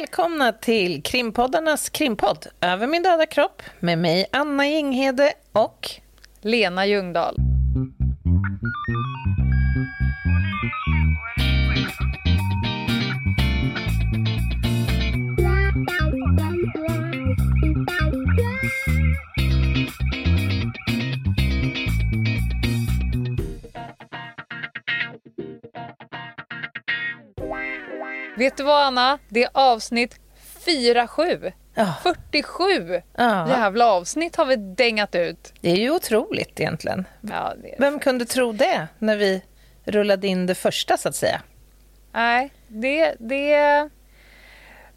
Välkomna till krimpoddarnas krimpodd Över min döda kropp med mig Anna Inghede och Lena Ljungdahl. Vet du vad Anna? Det är avsnitt 47. Ja. 47 Ja. jävla avsnitt har vi dängat ut. Det är ju otroligt egentligen. Ja. Vem kunde tro det när vi rullade in det första så att säga? Nej, det, det...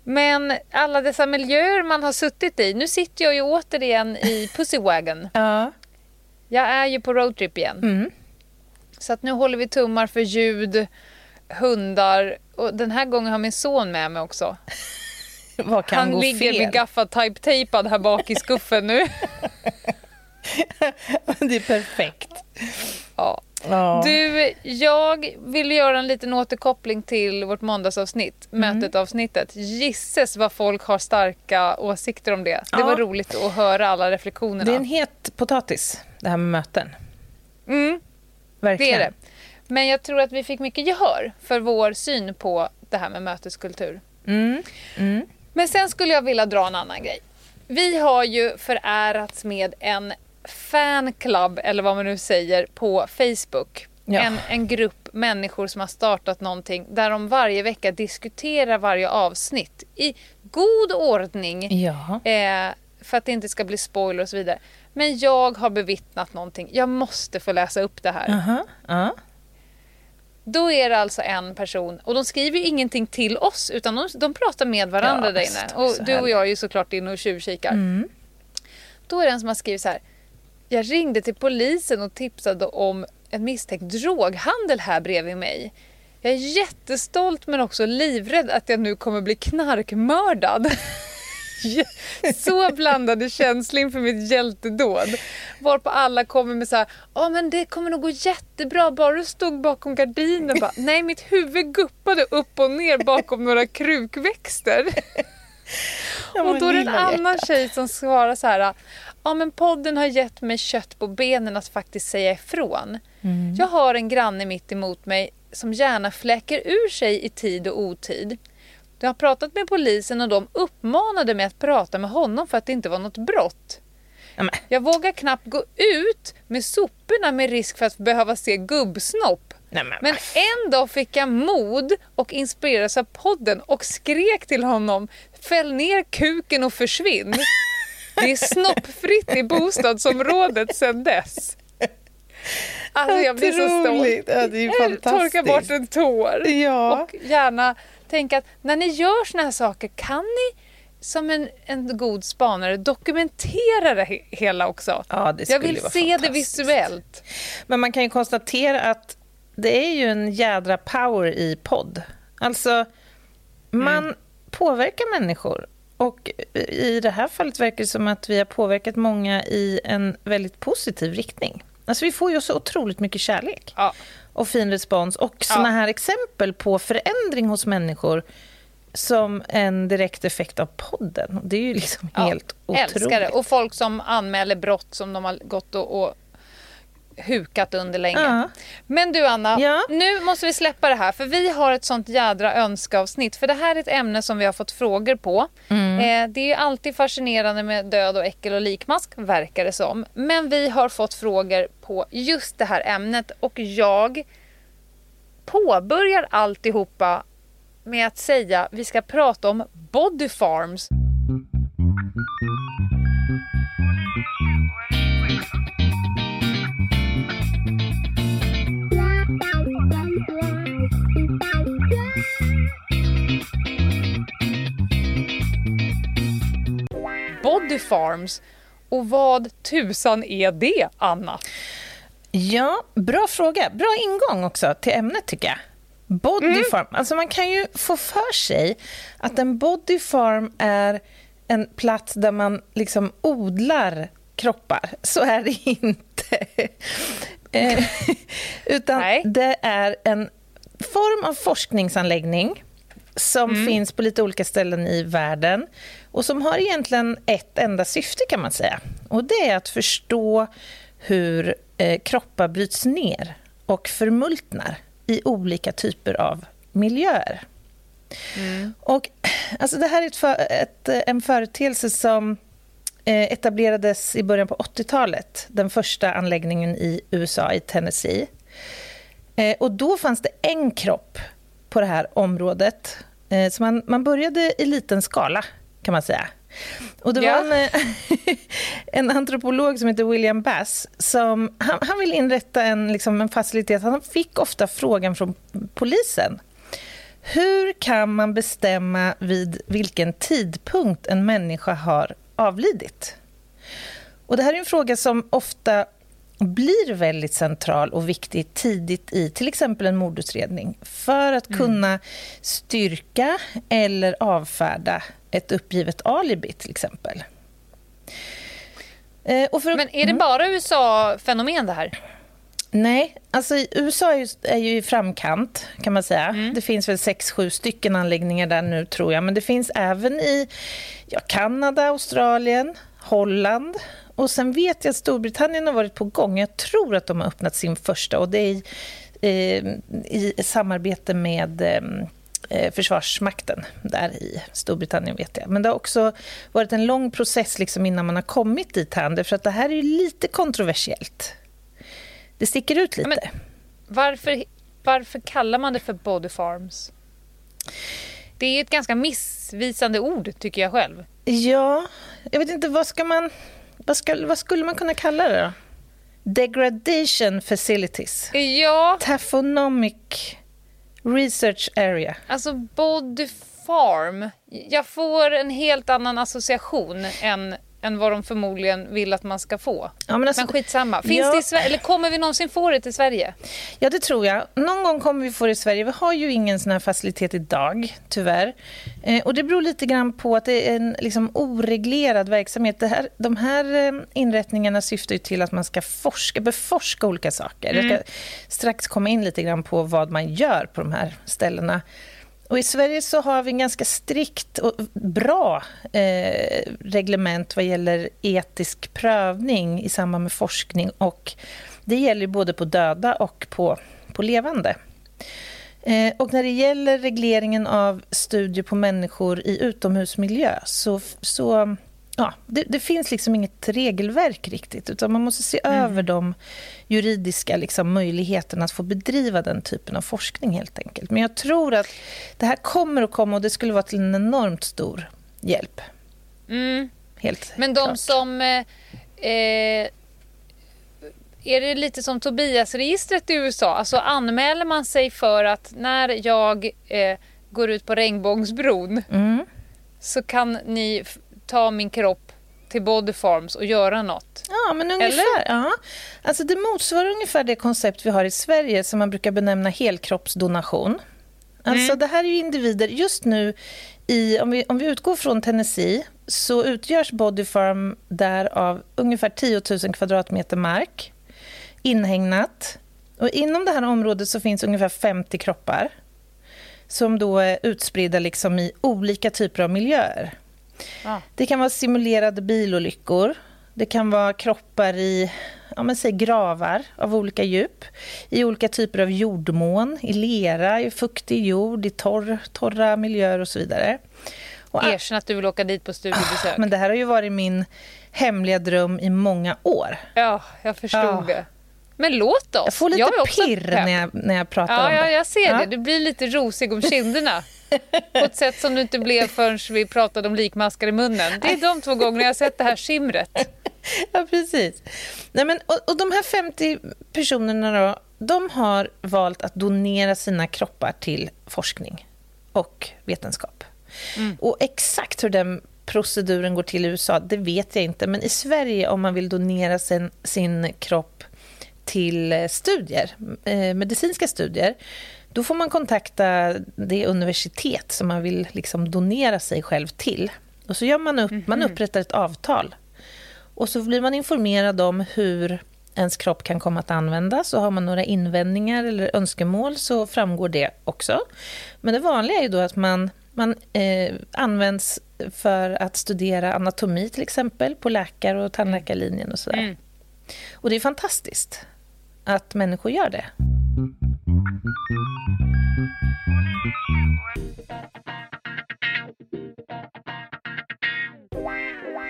Men alla dessa miljöer man har suttit i. Nu sitter jag ju återigen i Pussywagon. Ja. Jag är ju på roadtrip igen. Mm. Så att nu håller vi tummar för ljud, hundar och den här gången har min son med mig också. Vad kan Han gå ligger fel? med gaffatejp-tejpad här bak i skuffen nu. det är perfekt. Ja. Du, jag vill göra en liten återkoppling till vårt måndagsavsnitt, mötet-avsnittet. Gisses vad folk har starka åsikter om det. Det Ja. var roligt att höra alla reflektionerna. Det är en het potatis, det här med möten. mm, det Verkligen. är det. Men jag tror att vi fick mycket gehör för vår syn på det här med möteskultur. Mm. Mm. Men sen skulle jag vilja dra en annan grej. Vi har ju förärats med en fanclub, eller vad man nu säger, på Facebook. Ja. En, en grupp människor som har startat någonting där de varje vecka diskuterar varje avsnitt i god ordning. Ja. Eh, för att det inte ska bli spoiler och så vidare. Men jag har bevittnat någonting. Jag måste få läsa upp det här. Aha. Ja. Då är det alltså en person, och de skriver ju ingenting till oss utan de, de pratar med varandra Ja, där inne. Och du och jag är ju såklart inne och tjuvkikar. Mm. Då är det en som har skrivit så här. Jag ringde till polisen och tipsade om en misstänkt droghandel här bredvid mig. Jag är jättestolt men också livrädd att jag nu kommer bli knarkmördad. Så blandade känslor inför mitt hjältedåd. Varpå alla kommer med så här, ja men det kommer nog gå jättebra bara du stod bakom gardinen. Bara, Nej, mitt huvud guppade upp och ner bakom några krukväxter. Ja, Och då är det en annan hjärta. tjej som svarar så här. Ja men podden har gett mig kött på benen att faktiskt säga ifrån. Mm. Jag har en granne mitt emot mig som gärna fläker ur sig i tid och otid. Jag har pratat med polisen och de uppmanade mig att prata med honom för att det inte var något brott. Ja, men. Jag vågar knappt gå ut med soporna med risk för att behöva se gubbsnopp. Nej, men, Men en dag fick jag mod och inspireras av podden och skrek till honom Fäll ner kuken och försvinn. Det är snoppfritt i bostadsområdet sedan dess. Alltså jag blir så stolt. Ja, det är fantastiskt. torkar bort en tår. Ja. Och gärna tänka att när ni gör såna här saker kan ni som en, en god spanare dokumentera det he- hela också. Ja, det jag vill se det visuellt. Men man kan ju konstatera att det är ju en jädra power i podd. Alltså, man Mm. påverkar människor. Och i det här fallet verkar det som att vi har påverkat många i en väldigt positiv riktning. Alltså vi får ju så otroligt mycket kärlek Ja. Och fin respons och såna här exempel på förändring hos människor som en direkt effekt av podden. Det är ju liksom helt otroligt. Älskar det. Och folk som anmäler brott som de har gått och, och hukat under länge. Ja. Men du Anna, Ja. nu måste vi släppa det här för vi har ett sånt jädra önskeavsnitt. För det här är ett ämne som vi har fått frågor på. Mm. Eh, det är alltid fascinerande med död och äckel och likmask, verkar det som. Men vi har fått frågor på just det här ämnet och jag påbörjar alltihopa med att säga vi ska prata om body farms. Body farms. Och vad tusan är det, Anna? Ja, bra fråga. Bra ingång också till ämnet tycker jag. Body Mm. farm. Alltså man kan ju få för sig att en body farm är en plats där man liksom odlar kroppar. Så är det inte. Eh, Utan Nej. det är en form av forskningsanläggning som mm. finns på lite olika ställen i världen och som har egentligen ett enda syfte, kan man säga. Och Det är att förstå hur eh, kroppar bryts ner och förmultnar i olika typer av miljöer. Mm. Och, alltså, det här är ett för, ett, en företeelse som eh, etablerades i början på 80-talet. Den första anläggningen i USA, i Tennessee. Eh, och Då fanns det en kropp på det här området. Eh, så man, man började i liten skala, kan man säga. Och det ja. var en, en, antropolog som heter William Bass som han, han vill inrätta en, liksom, en facilitet. Han fick ofta frågan från polisen. Hur kan man bestämma vid vilken tidpunkt en människa har avlidit? Och det här är en fråga som ofta blir väldigt central och viktig tidigt i till exempel en mordutredning för att mm. kunna styrka eller avfärda ett uppgivet alibi, till exempel. Eh, för, Men är det mm. bara USA-fenomen det här? Nej, alltså USA är ju, är ju i framkant kan man säga. Mm. Det finns väl sex, sju stycken anläggningar där nu tror jag. Men det finns även i ja, Kanada, Australien, Holland. Och sen vet jag att Storbritannien har varit på gång. Jag tror att de har öppnat sin första och det är i, eh, i samarbete med eh, Försvarsmakten där i Storbritannien. vet jag. Men det har också varit en lång process liksom innan man har kommit dit här, för att det här är lite kontroversiellt. Det sticker ut lite. Men varför, varför kallar man det för body farms? Det är ett ganska missvisande ord, tycker jag själv. Ja, jag vet inte, vad ska man... Vad, ska, vad skulle man kunna kalla det då? Degradation facilities. Ja. Taphonomic research area. Alltså body farm. Jag får en helt annan association än än vad de förmodligen vill att man ska få. Ja, men, alltså, men skitsamma. Finns ja. det i Sverige, eller kommer vi någonsin få det till Sverige? Ja, det tror jag. Någon gång kommer vi få det i Sverige. Vi har ju ingen sån här facilitet idag, tyvärr. Eh, och det beror lite grann på att det är en liksom, oreglerad verksamhet. Det här, de här eh, inrättningarna syftar ju till att man ska forska, beforska olika saker. Mm. Jag ska strax komma in lite grann på vad man gör på de här ställena. Och I Sverige så har vi en ganska strikt och bra eh, reglement vad gäller etisk prövning i samband med forskning. och Det gäller både på döda och på, på levande. Eh, och när det gäller regleringen av studier på människor i utomhusmiljö så, så ja, det, det, finns liksom inget regelverk riktigt utan man måste se mm. över de juridiska liksom, möjligheterna att få bedriva den typen av forskning helt enkelt. Men jag tror att det här kommer att komma och det skulle vara till en enormt stor hjälp. Mm. Helt Men de klart. som... Eh, eh, är det lite som Tobias-registret i USA? Alltså anmäler man sig för att när jag eh, går ut på Regnbågsbron mm. så kan ni ta min kropp till Body Farms och göra något? Ja, men ungefär. Ja. Alltså det motsvarar ungefär det koncept vi har i Sverige som man brukar benämna helkroppsdonation. Alltså mm. Det här är individer... Just nu, i, om, vi, om vi utgår från Tennessee så utgörs Body Farm där av ungefär 10 000 kvadratmeter mark, inhägnat. Och inom det här området så finns ungefär 50 kroppar som då är utspridda liksom i olika typer av miljöer. Ah. Det kan vara simulerade bilolyckor. Det kan vara kroppar i ja, men säg gravar av olika djup, i olika typer av jordmån, i lera, i fuktig jord, i torr, torra miljöer och så vidare. Och, Erkänn att du vill åka dit på studiebesök. Men det här har ju varit min hemliga dröm i många år. Ja, jag förstod ja. det. Men låt oss. Jag får lite jag pirr när jag, när jag pratar ja, om det. Ja, jag ser ja. det. Du blir lite rosig om kinderna. På ett sätt som du inte blev förrän vi pratade om likmaskar i munnen. Det är de två gånger jag har sett det här skimret. Ja, precis. Nej, men, och, och de här 50 personerna då, de har valt att donera sina kroppar till forskning och vetenskap. Mm. Och exakt hur den proceduren går till i USA, det vet jag inte. Men i Sverige, om man vill donera sin, sin kropp till studier, eh, medicinska studier, då får man kontakta det universitet som man vill liksom donera sig själv till. Och så gör man upp, mm -hmm. man mhm. upprättar ett avtal. Och så blir man informerad om hur ens kropp kan komma att användas. Och har man några invändningar eller önskemål så framgår det också. Men det vanliga är ju då att man, man eh, används för att studera anatomi till exempel på läkar och tandläkarlinjen och sådär. Mm. Och det är fantastiskt att människor gör det.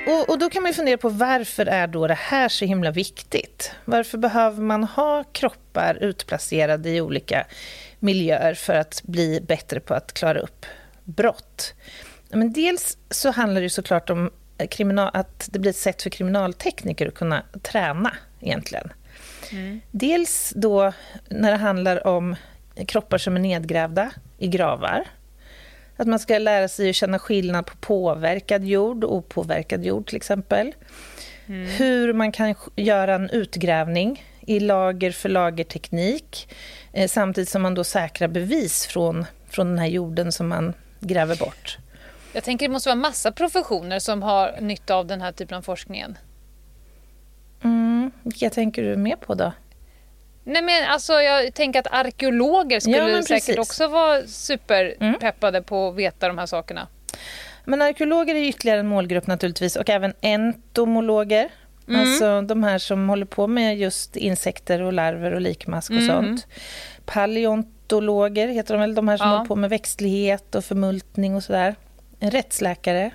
Och, och, då kan man fundera på varför är då det här så himla viktigt? Varför behöver man ha kroppar utplacerade i olika miljöer för att bli bättre på att klara upp brott? Men dels så handlar det såklart om eh, kriminal, att det blir ett sätt för kriminaltekniker att kunna träna egentligen. Mm. Dels då när det handlar om kroppar som är nedgrävda i gravar att man ska lära sig att känna skillnad på påverkad jord och opåverkad jord till exempel. Mm. Hur man kan göra en utgrävning i lager för lagerteknik eh, samtidigt som man då säkrar bevis från, från den här jorden som man gräver bort. Jag tänker det måste vara massa professioner som har nytta av den här typen av forskningen. Mm, vilka tänker du mer på då? Nej men alltså jag tänker att arkeologer skulle ja, säkert också vara superpeppade mm. på att veta de här sakerna. Men arkeologer är ytterligare en målgrupp naturligtvis och även entomologer. Mm. Alltså de här som håller på med just insekter och larver och likmask och mm. sånt. Paleontologer heter de väl, de här som ja. håller på med växtlighet och förmultning och sådär. En rättsläkare.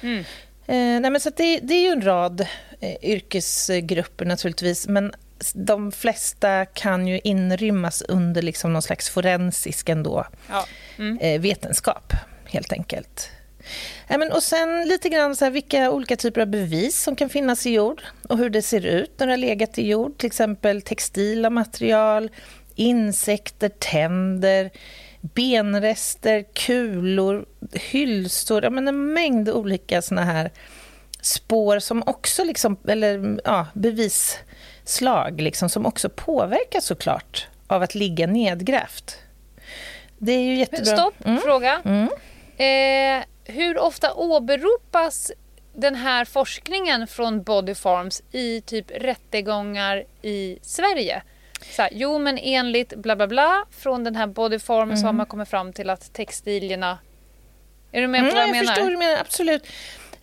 Mm. Eh, nej men så det, det, är ju en rad eh, yrkesgrupper naturligtvis, men de flesta kan ju inrymmas under liksom någon slags forensisk ändå, ja. mm. eh, vetenskap, helt enkelt. Men, och sen lite grann så här, vilka olika typer av bevis som kan finnas i jord och hur det ser ut när det har legat i jord. Till exempel textila material, insekter, tänder, benrester, kulor, hylsor. Ja, men en mängd olika såna här spår som också liksom, eller ja, bevis slag liksom, som också påverkas såklart av att ligga nedgrävt. Det är ju jättebra. Stopp, mm. fråga. Mm. Eh, hur ofta åberopas den här forskningen från Body Farms i typ rättegångar i Sverige? Så här, jo, men enligt bla bla bla från den här Body Farm mm. så har man kommit fram till att textilierna... Är du med på mm, vad jag, jag menar? Jag förstår vad du menar, absolut.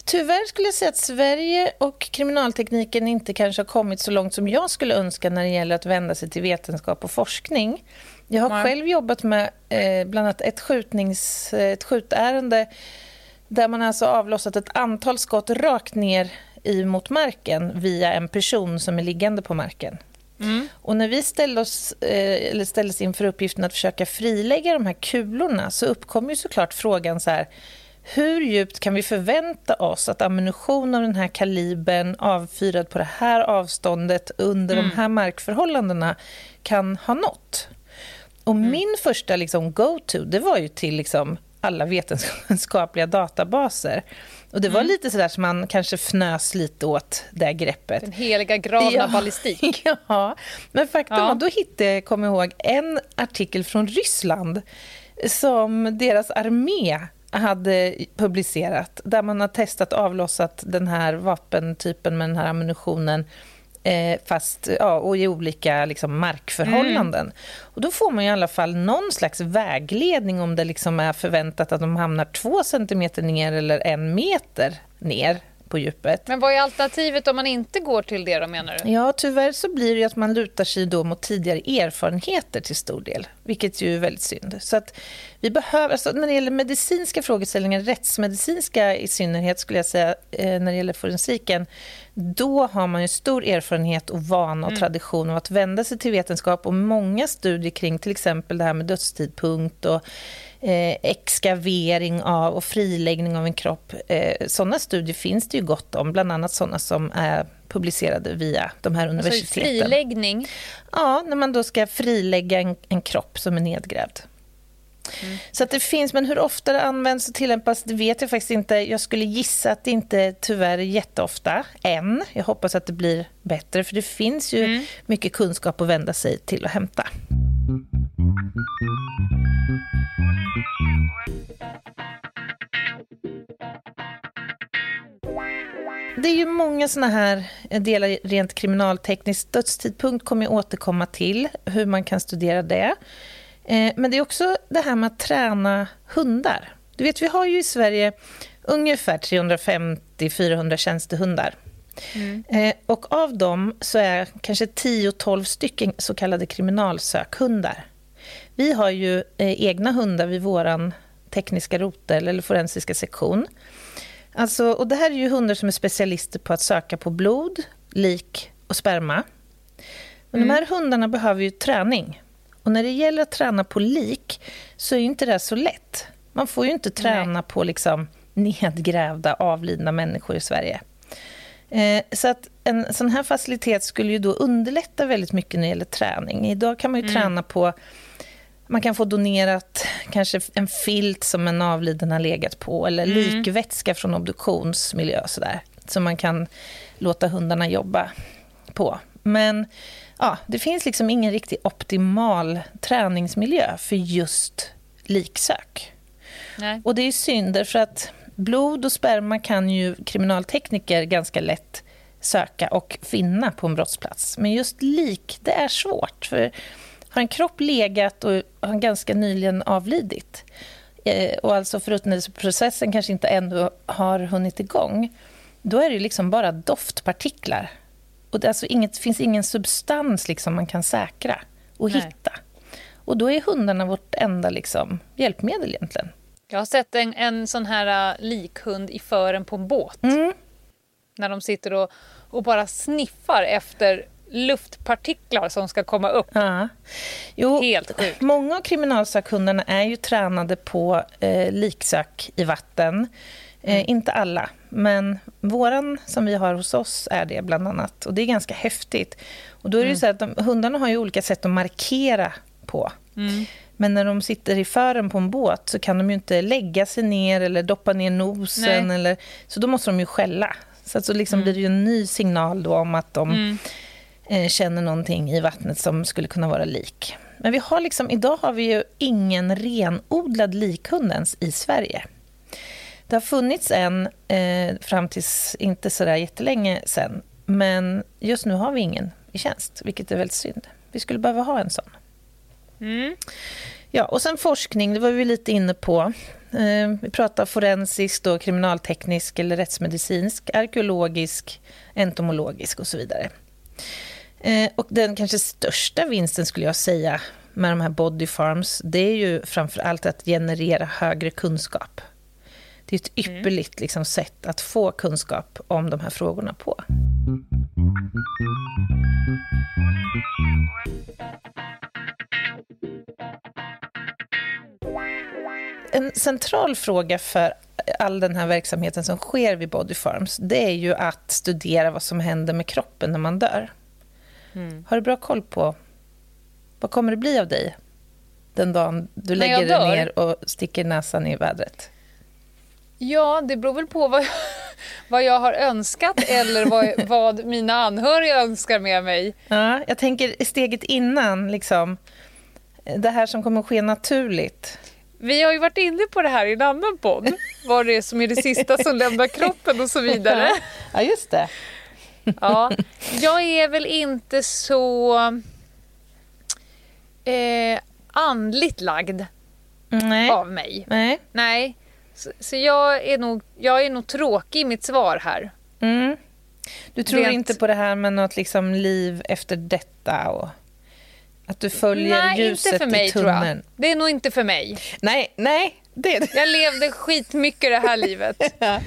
Tyvärr skulle jag säga att Sverige och kriminaltekniken inte kanske har kommit så långt som jag skulle önska när det gäller att vända sig till vetenskap och forskning. Jag har Nej. själv jobbat med eh, bland annat ett, skjutnings, ett skjutärende där man alltså avlossat ett antal skott rakt ner i mot marken via en person som är liggande på marken. Mm. Och när vi ställde oss, eh, eller ställdes inför uppgiften att försöka frilägga de här kulorna så uppkom ju såklart frågan så här hur djupt kan vi förvänta oss att ammunition av den här kalibern avfyrad på det här avståndet under mm. de här markförhållandena kan ha nått? Och mm. min första liksom, go-to det var ju till liksom, alla vetenskapliga databaser. Och Det var mm. lite sådär som man kanske fnös lite åt det greppet. Den heliga graven ja, av ballistik. Ja, men faktum ja. då hittade jag, kom ihåg, en artikel från Ryssland som deras armé hade publicerat där man har testat avlossat den här vapentypen med den här ammunitionen eh, fast ja, och i olika liksom, markförhållanden. Mm. Och då får man i alla fall någon slags vägledning om det liksom är förväntat att de hamnar två centimeter ner eller en meter ner på djupet. Men vad är alternativet om man inte går till det då menar du? Ja, tyvärr så blir det att man lutar sig då mot tidigare erfarenheter till stor del, vilket ju är väldigt synd. Så att vi behöver, alltså när det gäller medicinska frågeställningar, rättsmedicinska i synnerhet skulle jag säga, eh, när det gäller forensiken, då har man ju stor erfarenhet och vana och mm. tradition av att vända sig till vetenskap och många studier kring till exempel det här med dödstidpunkt och eh, exkavering av och friläggning av en kropp. Eh, sådana studier finns det ju gott om, bland annat sådana som är publicerade via de här alltså universiteten. Alltså friläggning? Ja, när man då ska frilägga en, en kropp som är nedgrävd. Mm. Så att det finns, men hur ofta det används och tillämpas det vet jag faktiskt inte. Jag skulle gissa att det inte tyvärr är jätteofta än. Jag hoppas att det blir bättre, för det finns ju mm. mycket kunskap att vända sig till och hämta. det är ju många såna här delar rent kriminaltekniskt. Dödstidpunkt kommer jag återkomma till, hur man kan studera det. Eh, men det är också det här med att träna hundar. Du vet, vi har ju i Sverige ungefär 350-400 tjänstehundar. Mm. Eh, och av dem så är kanske 10-12 stycken så kallade kriminalsökhundar. Vi har ju eh, egna hundar vid vår tekniska rotel eller forensiska sektion. Alltså, och det här är ju hundar som är specialister på att söka på blod, lik och sperma. Men mm. de här hundarna behöver ju träning. Och när det gäller att träna på lik så är inte det så lätt. Man får ju inte träna Nej. på liksom nedgrävda, avlidna människor i Sverige. Eh, så att en sån här facilitet skulle ju då underlätta väldigt mycket när det gäller träning. Idag kan man ju mm. träna på... Man kan få donerat kanske en filt som en avliden har legat på eller mm. likvätska från obduktionsmiljö sådär, som man kan låta hundarna jobba på. Men ja, det finns liksom ingen riktigt optimal träningsmiljö för just liksök. Nej. Och det är synd, för att blod och sperma kan ju kriminaltekniker ganska lätt söka och finna på en brottsplats. Men just lik, det är svårt. För har en kropp legat och har ganska nyligen avlidit eh, och alltså förruttnelseprocessen kanske inte ännu har hunnit igång då är det liksom bara doftpartiklar. Och det alltså inget, finns ingen substans liksom man kan säkra och Nej. hitta. Och då är hundarna vårt enda liksom, hjälpmedel egentligen. Jag har sett en, en sån här uh, likhund i fören på en båt. Mm. När de sitter och, och bara sniffar efter luftpartiklar som ska komma upp. Ja. Jo, Helt sjukt. Många av kriminalsakhundarna är ju tränade på eh, liksök i vatten. Eh. Inte alla, men våran som vi har hos oss är det bland annat. Och det är ganska häftigt. Och då är det mm. så att de, hundarna har ju olika sätt att markera på. Mm. Men när de sitter i fören på en båt så kan de ju inte lägga sig ner eller doppa ner nosen. Eller, så då måste de ju skälla. Så, så liksom mm. blir det ju en ny signal då om att de mm. eh, känner någonting i vattnet som skulle kunna vara lik. Men vi har liksom, idag har vi ju ingen renodlad likhund ens i Sverige. Det har funnits en eh, fram tills inte så där jättelänge sen. Men just nu har vi ingen i tjänst, vilket är väldigt synd. Vi skulle behöva ha en sån. Mm. Ja, och sen forskning, det var vi lite inne på. Eh, vi pratar forensiskt, och kriminalteknisk eller rättsmedicinsk, arkeologisk, entomologisk och så vidare. Eh, och den kanske största vinsten skulle jag säga med de här body farms, det är ju framför allt att generera högre kunskap. Det är ett mm. ypperligt liksom, sätt att få kunskap om de här frågorna på. En central fråga för all den här verksamheten som sker vid Body Farms, det är ju att studera vad som händer med kroppen när man dör. Mm. Har du bra koll på vad kommer det bli av dig den dagen du lägger dig ner och sticker näsan i vädret? Ja, det beror väl på vad jag, vad jag har önskat eller vad, vad mina anhöriga önskar med mig. Ja, jag tänker steget innan, liksom, det här som kommer att ske naturligt. Vi har ju varit inne på det här i en annan podd, vad det är som är det sista som lämnar kroppen och så vidare. Ja, just det. Ja, jag är väl inte så eh, andligt lagd Nej. av mig. Nej. Nej. Så, så, jag, är nog, jag är nog tråkig i mitt svar här. Mm. Du tror Rent... inte på det här med något liksom liv efter detta? Och... Att du följer nej, ljuset inte för mig, i tunneln? Tror jag. Det är nog inte för mig. Nej, nej. Det... Jag levde skitmycket det här livet. ja,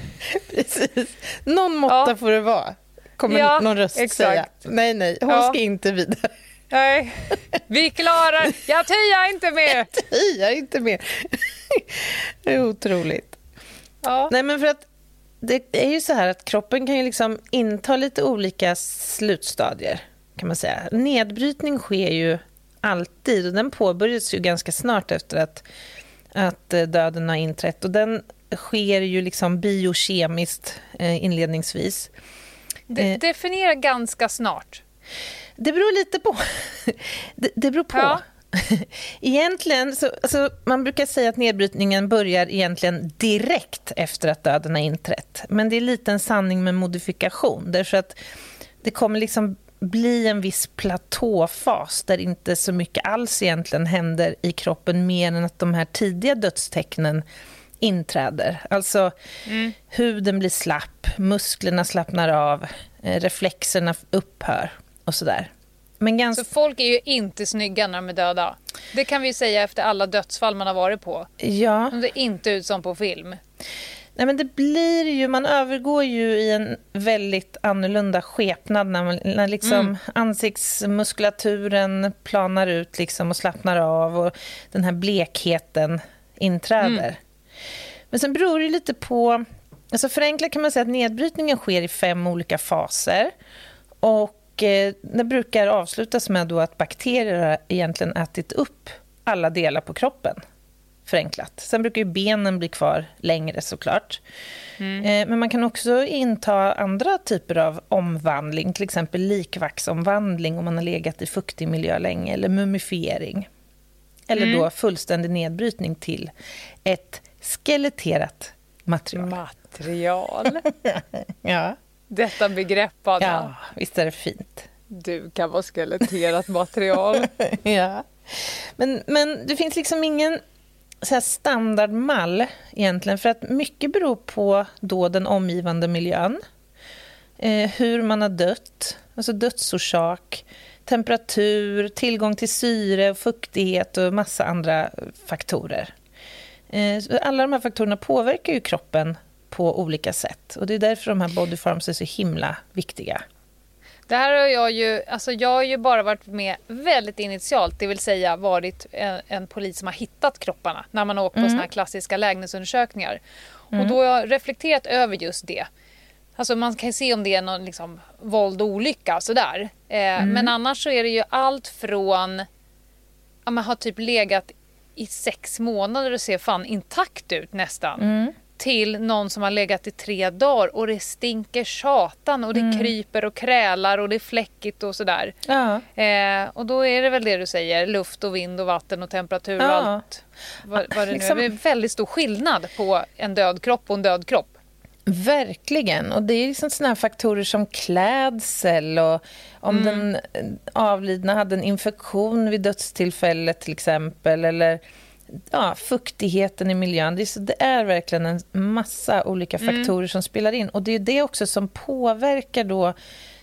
precis. Någon måtta ja. får det vara, kommer ja, någon röst exakt. säga. Nej, nej, hon ja. ska inte vidare. Nej, vi klarar... Jag tyar inte mer. Jag tyar inte mer. Det är otroligt. Ja. Nej, men för att det är ju så här att kroppen kan ju liksom inta lite olika slutstadier. kan man säga. Nedbrytning sker ju alltid och den påbörjas ju ganska snart efter att, att döden har inträtt. Och den sker ju liksom biokemiskt eh, inledningsvis. De, definiera ganska snart. Det beror lite på. Det, det beror på. Ja. Egentligen, så, alltså, man brukar säga att nedbrytningen börjar egentligen direkt efter att döden har inträtt. Men det är lite en sanning med modifikation. Därför att det kommer liksom bli en viss platåfas där inte så mycket alls egentligen händer i kroppen mer än att de här tidiga dödstecknen inträder. Alltså mm. huden blir slapp, musklerna slappnar av, eh, reflexerna upphör och sådär. Men ganska... Så folk är ju inte snygga när de är döda. Det kan vi säga efter alla dödsfall man har varit på. Ja. De ser inte ut som på film. Nej, men det blir ju, man övergår ju i en väldigt annorlunda skepnad när, man, när liksom mm. ansiktsmuskulaturen planar ut liksom och slappnar av och den här blekheten inträder. Mm. Men sen beror det lite på... Alltså förenklat kan man säga att nedbrytningen sker i fem olika faser. Och eh, det brukar avslutas med då att bakterier egentligen ätit upp alla delar på kroppen. Förenklat. Sen brukar ju benen bli kvar längre såklart. Mm. Eh, men man kan också inta andra typer av omvandling, till exempel likvaxomvandling om man har legat i fuktig miljö länge, eller mumifiering. Eller mm. då fullständig nedbrytning till ett skeletterat material. Material. ja. Detta begrepp, Anna. Ja, visst är det fint. Du kan vara skeletterat material. ja. Men, men det finns liksom ingen så standardmall egentligen, för att mycket beror på då den omgivande miljön. Eh, hur man har dött, alltså dödsorsak, temperatur, tillgång till syre, fuktighet och massa andra faktorer. Eh, alla de här faktorerna påverkar ju kroppen på olika sätt. Och Det är därför de här bodyfarms är så himla viktiga. Det här har jag ju, alltså jag har ju bara varit med väldigt initialt, det vill säga varit en, en polis som har hittat kropparna när man har åkt på mm. såna här klassiska lägenhetsundersökningar. Mm. Och då har jag reflekterat över just det. Alltså man kan se om det är någon liksom våld och olycka sådär. Eh, mm. Men annars så är det ju allt från, ja man har typ legat i sex månader och ser fan intakt ut nästan. Mm. Till någon som har legat i tre dagar och det stinker satan och det mm. kryper och krälar och det är fläckigt och sådär. Ja. Eh, och då är det väl det du säger, luft och vind och vatten och temperatur och ja. allt. Vad, vad det, liksom... det är väldigt stor skillnad på en död kropp och en död kropp. Verkligen. Och det är liksom såna faktorer som klädsel och om mm. den avlidna hade en infektion vid dödstillfället till exempel eller ja, fuktigheten i miljön. Det är, så, det är verkligen en massa olika mm. faktorer mm. som spelar in. Och det är det också som påverkar då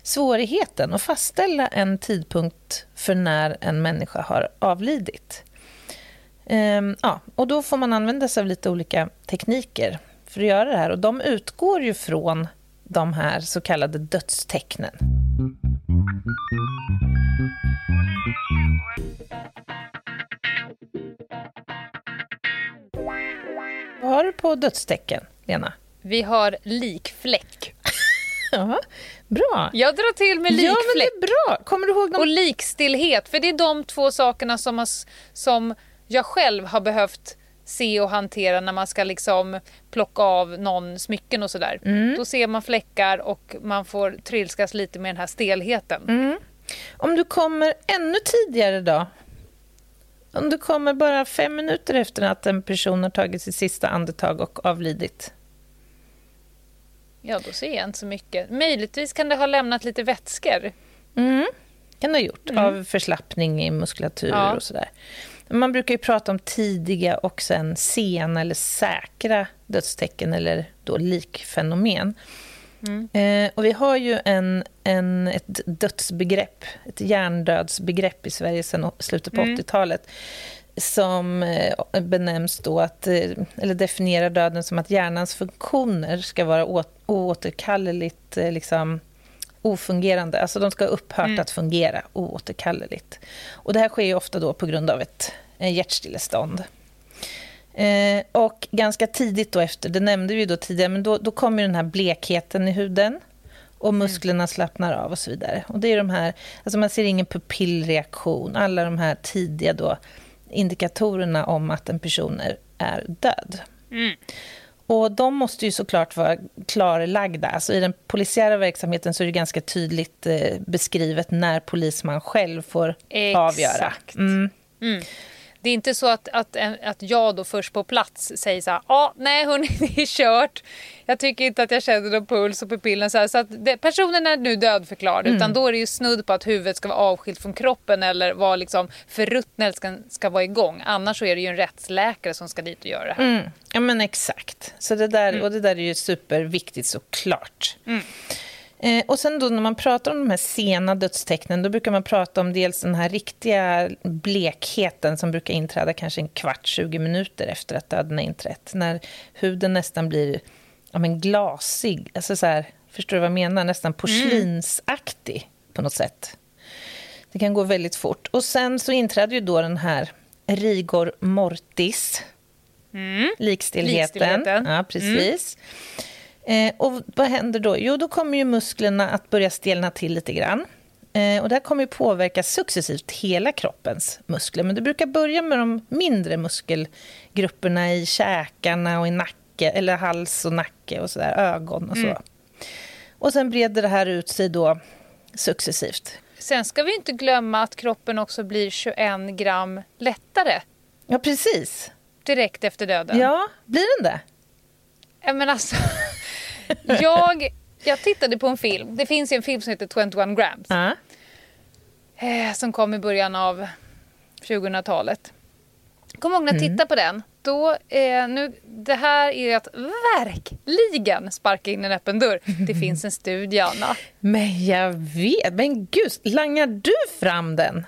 svårigheten att fastställa en tidpunkt för när en människa har avlidit. Ehm, ja, och då får man använda sig av lite olika tekniker för att göra det här. Och de utgår ju från de här så kallade dödstecknen. Vad har du på dödstecken, Lena? Vi har likfläck. ja, bra. Jag drar till med likfläck. Ja, men det är bra. Kommer du ihåg dem? Och likstillhet, för det är de två sakerna som, har, som jag själv har behövt se och hantera när man ska liksom plocka av någon smycken och sådär. Mm. Då ser man fläckar och man får trilskas lite med den här stelheten. Mm. Om du kommer ännu tidigare då? Om du kommer bara fem minuter efter att en person har tagit sitt sista andetag och avlidit? Ja, då ser jag inte så mycket. Möjligtvis kan det ha lämnat lite vätskor. Mm, kan det ha gjort, mm. av förslappning i muskulatur ja. och sådär. Man brukar ju prata om tidiga och sen sena eller säkra dödstecken eller då likfenomen. Mm. Eh, och vi har ju en, en, ett dödsbegrepp, ett hjärndödsbegrepp i Sverige sedan slutet på mm. 80-talet som eh, benämns då att, eh, eller definierar döden som att hjärnans funktioner ska vara oåterkalleligt eh, liksom, ofungerande. Alltså de ska ha upphört mm. att fungera oåterkalleligt. Och det här sker ju ofta då på grund av ett hjärtstillestånd. Eh, och ganska tidigt då efter, det nämnde vi då tidigare, men då, då kommer den här blekheten i huden och mm. musklerna slappnar av och så vidare. Och det är de här, alltså man ser ingen pupillreaktion, alla de här tidiga då indikatorerna om att en person är, är död. Mm. Och de måste ju såklart vara klarlagda. Alltså I den polisiära verksamheten så är det ganska tydligt eh, beskrivet när polisman själv får Exakt. avgöra. Mm. Det är inte så att, att, att jag då först på plats säger så här, ja, nej hörni, det är kört. Jag tycker inte att jag känner någon puls och pupillen så här. Så att det, personen är nu dödförklarad. Mm. Utan då är det ju snudd på att huvudet ska vara avskilt från kroppen eller vara liksom förruttnad ska, ska vara igång. Annars så är det ju en rättsläkare som ska dit och göra det här. Mm. Ja, men exakt. Så det där, Och det där är ju superviktigt såklart. Eh, och sen då när man pratar om de här sena dödstecknen då brukar man prata om dels den här riktiga blekheten som brukar inträda kanske en kvart, 20 minuter efter att döden har inträtt. När huden nästan blir ja, men glasig. Alltså så här, förstår du vad jag menar? Nästan porslinsaktig på något sätt. Det kan gå väldigt fort. Och sen så inträder ju då den här rigor mortis. Likstillheten. Likstillheten. Ja, precis. Eh, och vad händer då? Jo, då kommer ju musklerna att börja stelna till lite grann. Eh, och det här kommer ju påverka successivt hela kroppens muskler. Men det brukar börja med de mindre muskelgrupperna i käkarna och i nacke, eller hals och nacke och sådär, ögon och så. Och sen breder det här ut sig då successivt. Sen ska vi inte glömma att kroppen också blir 21 gram lättare Ja, precis. direkt efter döden. Ja, blir den det? Ja, Men alltså, jag, jag tittade på en film. Det finns ju en film som heter 21 grams. Ja. Eh, som kom i början av 2000-talet. Kom ihåg när jag Mm. tittade på den. Då, eh, nu, det här är att verkligen sparka in en öppen dörr. Det finns en studie, Anna. Men jag vet. Men gud, langar du fram den?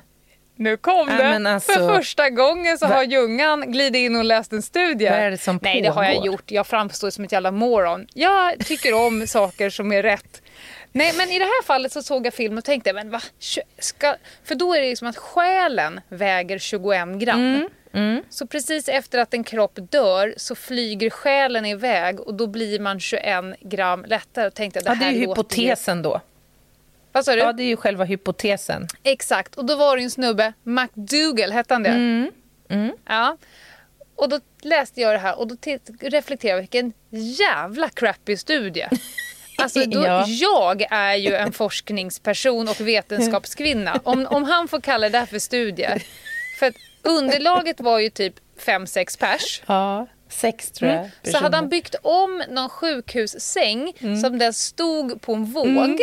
Nu kom Ja, det! alltså- För första gången så Va- har Ljungan glidit in och läst en studie. Vad är det som Nej, det har jag pågår? gjort. Jag framstår som ett jävla moron. Jag tycker om saker som är rätt. Nej, men i det här fallet så såg jag film och tänkte, men va? Ska... För då är det liksom att själen väger 21 gram. Mm, Så precis efter att en kropp dör så flyger själen iväg och då blir man 21 gram lättare. Och tänkte, det Ja, det är ju låter hypotesen då. Vad sa du? Ja, det är ju själva hypotesen. Exakt, och då var det en snubbe, McDougall hette han det? Mm. Ja. Och då läste jag det här och då reflekterade jag vilken jävla crappy studie. Alltså då, Ja. Jag är ju en forskningsperson och vetenskapskvinna. Om, om han får kalla det här för studie. För underlaget var ju typ 5-6 pers. Ja, sex tror jag. Mm. Så hade han byggt om någon sjukhussäng Mm. som den stod på en våg.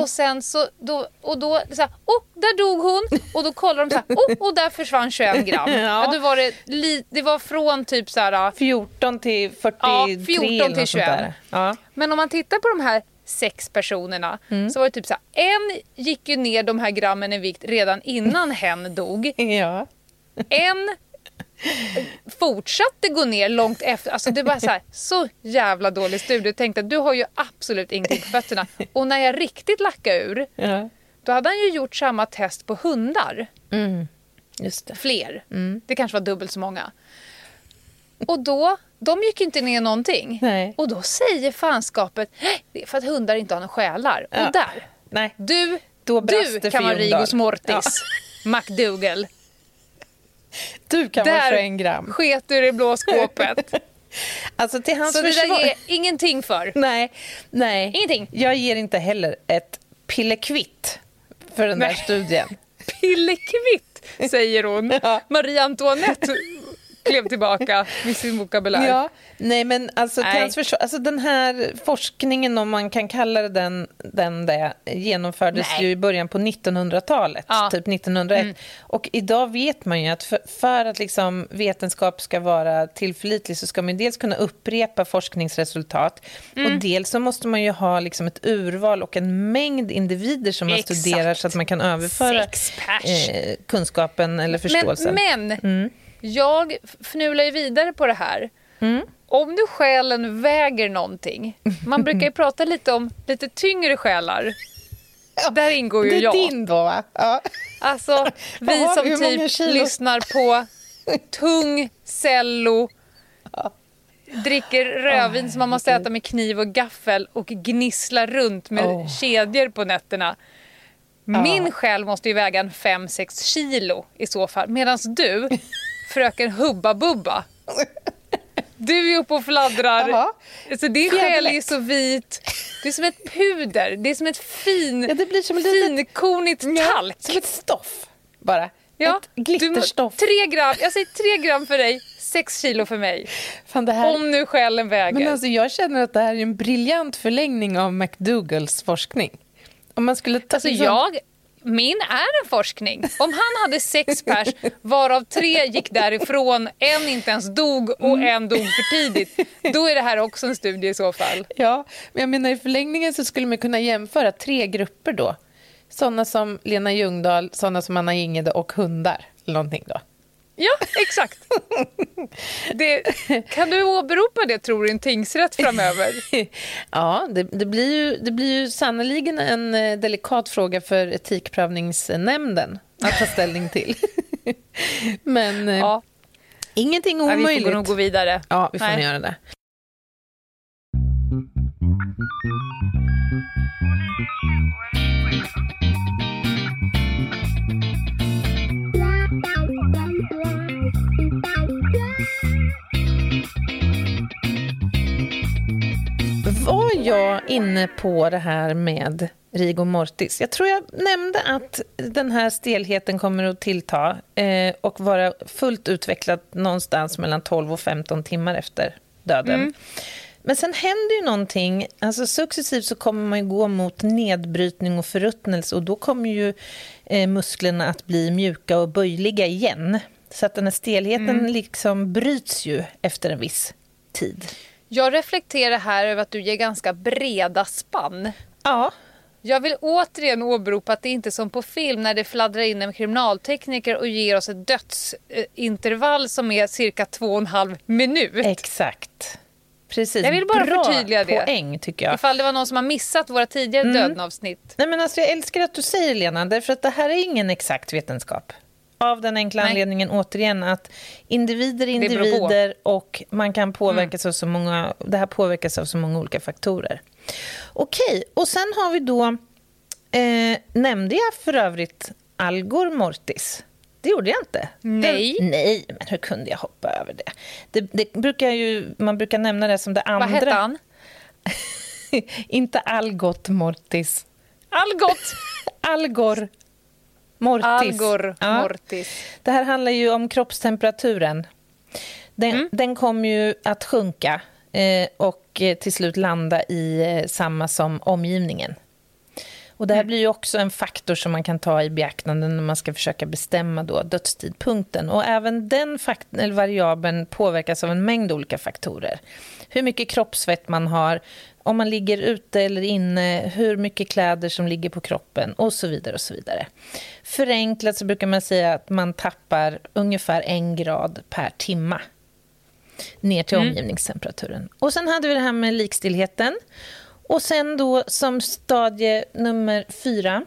Och sen så, då, och då, så här, oh, där dog hon. Och då kollar de så här, oh, och där försvann 21 gram. Ja. Ja. då var det, li, det var från typ så här, 14 till 43 Ja, 14 eller till något sånt 21. där. Ja. men om man tittar på de här sex personerna Mm. så var det typ så här, en gick ju ner de här grammen i vikt redan innan hen dog. ja. En fortsatte gå ner långt efter. Alltså det var så här, så jävla dålig studie. Jag tänkte att du har ju absolut ingenting på fötterna. Och när jag riktigt lackade ur, ja. då hade han ju gjort samma test på hundar. Mm. Det. Fler. Det kanske var dubbelt så många. Och då, de gick inte ner någonting. Nej. Och då säger fanskapet, "Nej, det är för att hundar inte har några själar. Ja. Och där, Nej. du, Då du det kan för vara Ljungdahl. Rigos Mortis. McDougall. Du kan vara Där 21 gram. sket du i det blå skåpet. Alltså till hans Så det försvar... där ger ingenting för. Nej, nej. Ingenting. Jag ger inte heller ett pillekvitt för den där Nej. studien. Pillekvitt, säger hon. Ja. Marie Antoinette klev tillbaka med sin vokabulär. Ja, nej men alltså, Nej. alltså den här forskningen, om man kan kalla den, den det, genomfördes Nej. ju i början på 1900-talet, Ja. Mm. typ 1901. Och idag vet man ju att för, för att liksom vetenskap ska vara tillförlitlig så ska man dels kunna upprepa forskningsresultat Mm. och dels så måste man ju ha liksom ett urval och en mängd individer som man Exakt. studerar så att man kan överföra eh, kunskapen eller förståelsen. Men, men jag fnular ju vidare på det här. Mm. Om nu själen väger någonting. Man brukar ju prata lite om lite tyngre själar. Där ingår ju det är jag. din då, va? Ja. Alltså, vi som typ lyssnar på tung cello, dricker rödvin som man måste äta med kniv och gaffel och gnisslar runt med Åh. kedjor på nätterna. Min själ måste ju väga en 5-6 kilo i så fall. Medan du, fröken Hubba Bubba, du är uppe och fladdrar. Jaha. Så din själ är så vit. Det är som ett puder. Det är som ett fin, Ja, det blir som ett litet- finkornigt talk. Som ett stoff, bara. Ja, Ett glitterstoff. Du, tre gram, jag säger tre gram för dig, sex kilo för mig. Fan, här... Om nu själen väger. Men alltså, jag känner att det här är en briljant förlängning av McDougals forskning. Om man skulle ta, Alltså liksom- jag, min är en forskning. Om han hade sex pers varav tre gick därifrån, en inte ens dog och Mm. en dog för tidigt. Då är det här också en studie i så fall. Ja, men jag menar i förlängningen så skulle man kunna jämföra tre grupper då. Sådana som Lena Ljungdahl, sådana som Anna Ingede och hundar. Eller någonting då. Ja, exakt. Det, kan du åberopa det tror du i en tingsrätt framöver? Ja, det, det, blir ju, det blir ju sannoliken en eh, delikat fråga för Etikprövningsnämnden att ta ställning till. Men eh, Ja, ingenting nej, vi omöjligt. får nog gå vidare. Ja, vi får Nej. göra det. Jag inne på det här med rigor mortis? Jag tror jag nämnde att den här stelheten kommer att tillta eh, och vara fullt utvecklad någonstans mellan 12 och 15 timmar efter döden. Men sen händer ju någonting. Alltså successivt så kommer man gå mot nedbrytning och förruttnelse och då kommer ju eh, musklerna att bli mjuka och böjliga igen. Så att den här stelheten liksom bryts ju efter en viss tid. Jag reflekterar här över att du ger ganska breda spann. Ja, Jag vill återigen åberopa att det inte är som på film när det fladdrar in en kriminaltekniker och ger oss ett dödsintervall som är cirka två och en halv minut. exakt. Precis. Jag vill bara Bra förtydliga det. poäng, tycker jag. Ifall det var någon som har missat våra tidigare Mm. dödenavsnitt. Nej, men alltså, jag älskar att du säger Lena, därför att det här är ingen exakt vetenskap. Av den enkla Nej. anledningen, återigen, att individer är individer och man kan påverkas av så många, det här påverkas av så många olika faktorer. Okej, och sen har vi då, eh, nämnde jag för övrigt Algor mortis? Det gjorde jag inte. Nej. Den, nej, men hur kunde jag hoppa över det? det, det brukar ju, man brukar nämna det som det andra. Vad hette han? inte Algot mortis. Algot! Algor mortis. Algor Ja. mortis. Det här handlar ju om kroppstemperaturen. Den, Mm. den kommer ju att sjunka eh, och eh, till slut landa i eh, samma som omgivningen. Och det här Mm. blir ju också en faktor som man kan ta i beaktande när man ska försöka bestämma då dödstidpunkten. Och även den variabeln påverkas av en mängd olika faktorer. Hur mycket kroppsvett man har, om man ligger ute eller inne, hur mycket kläder som ligger på kroppen och så vidare. och så vidare. Förenklat så brukar man säga att man tappar ungefär en grad per timma ner till omgivningstemperaturen. Och sen hade vi det här med likstillheten. Och sen då som stadie nummer fyra,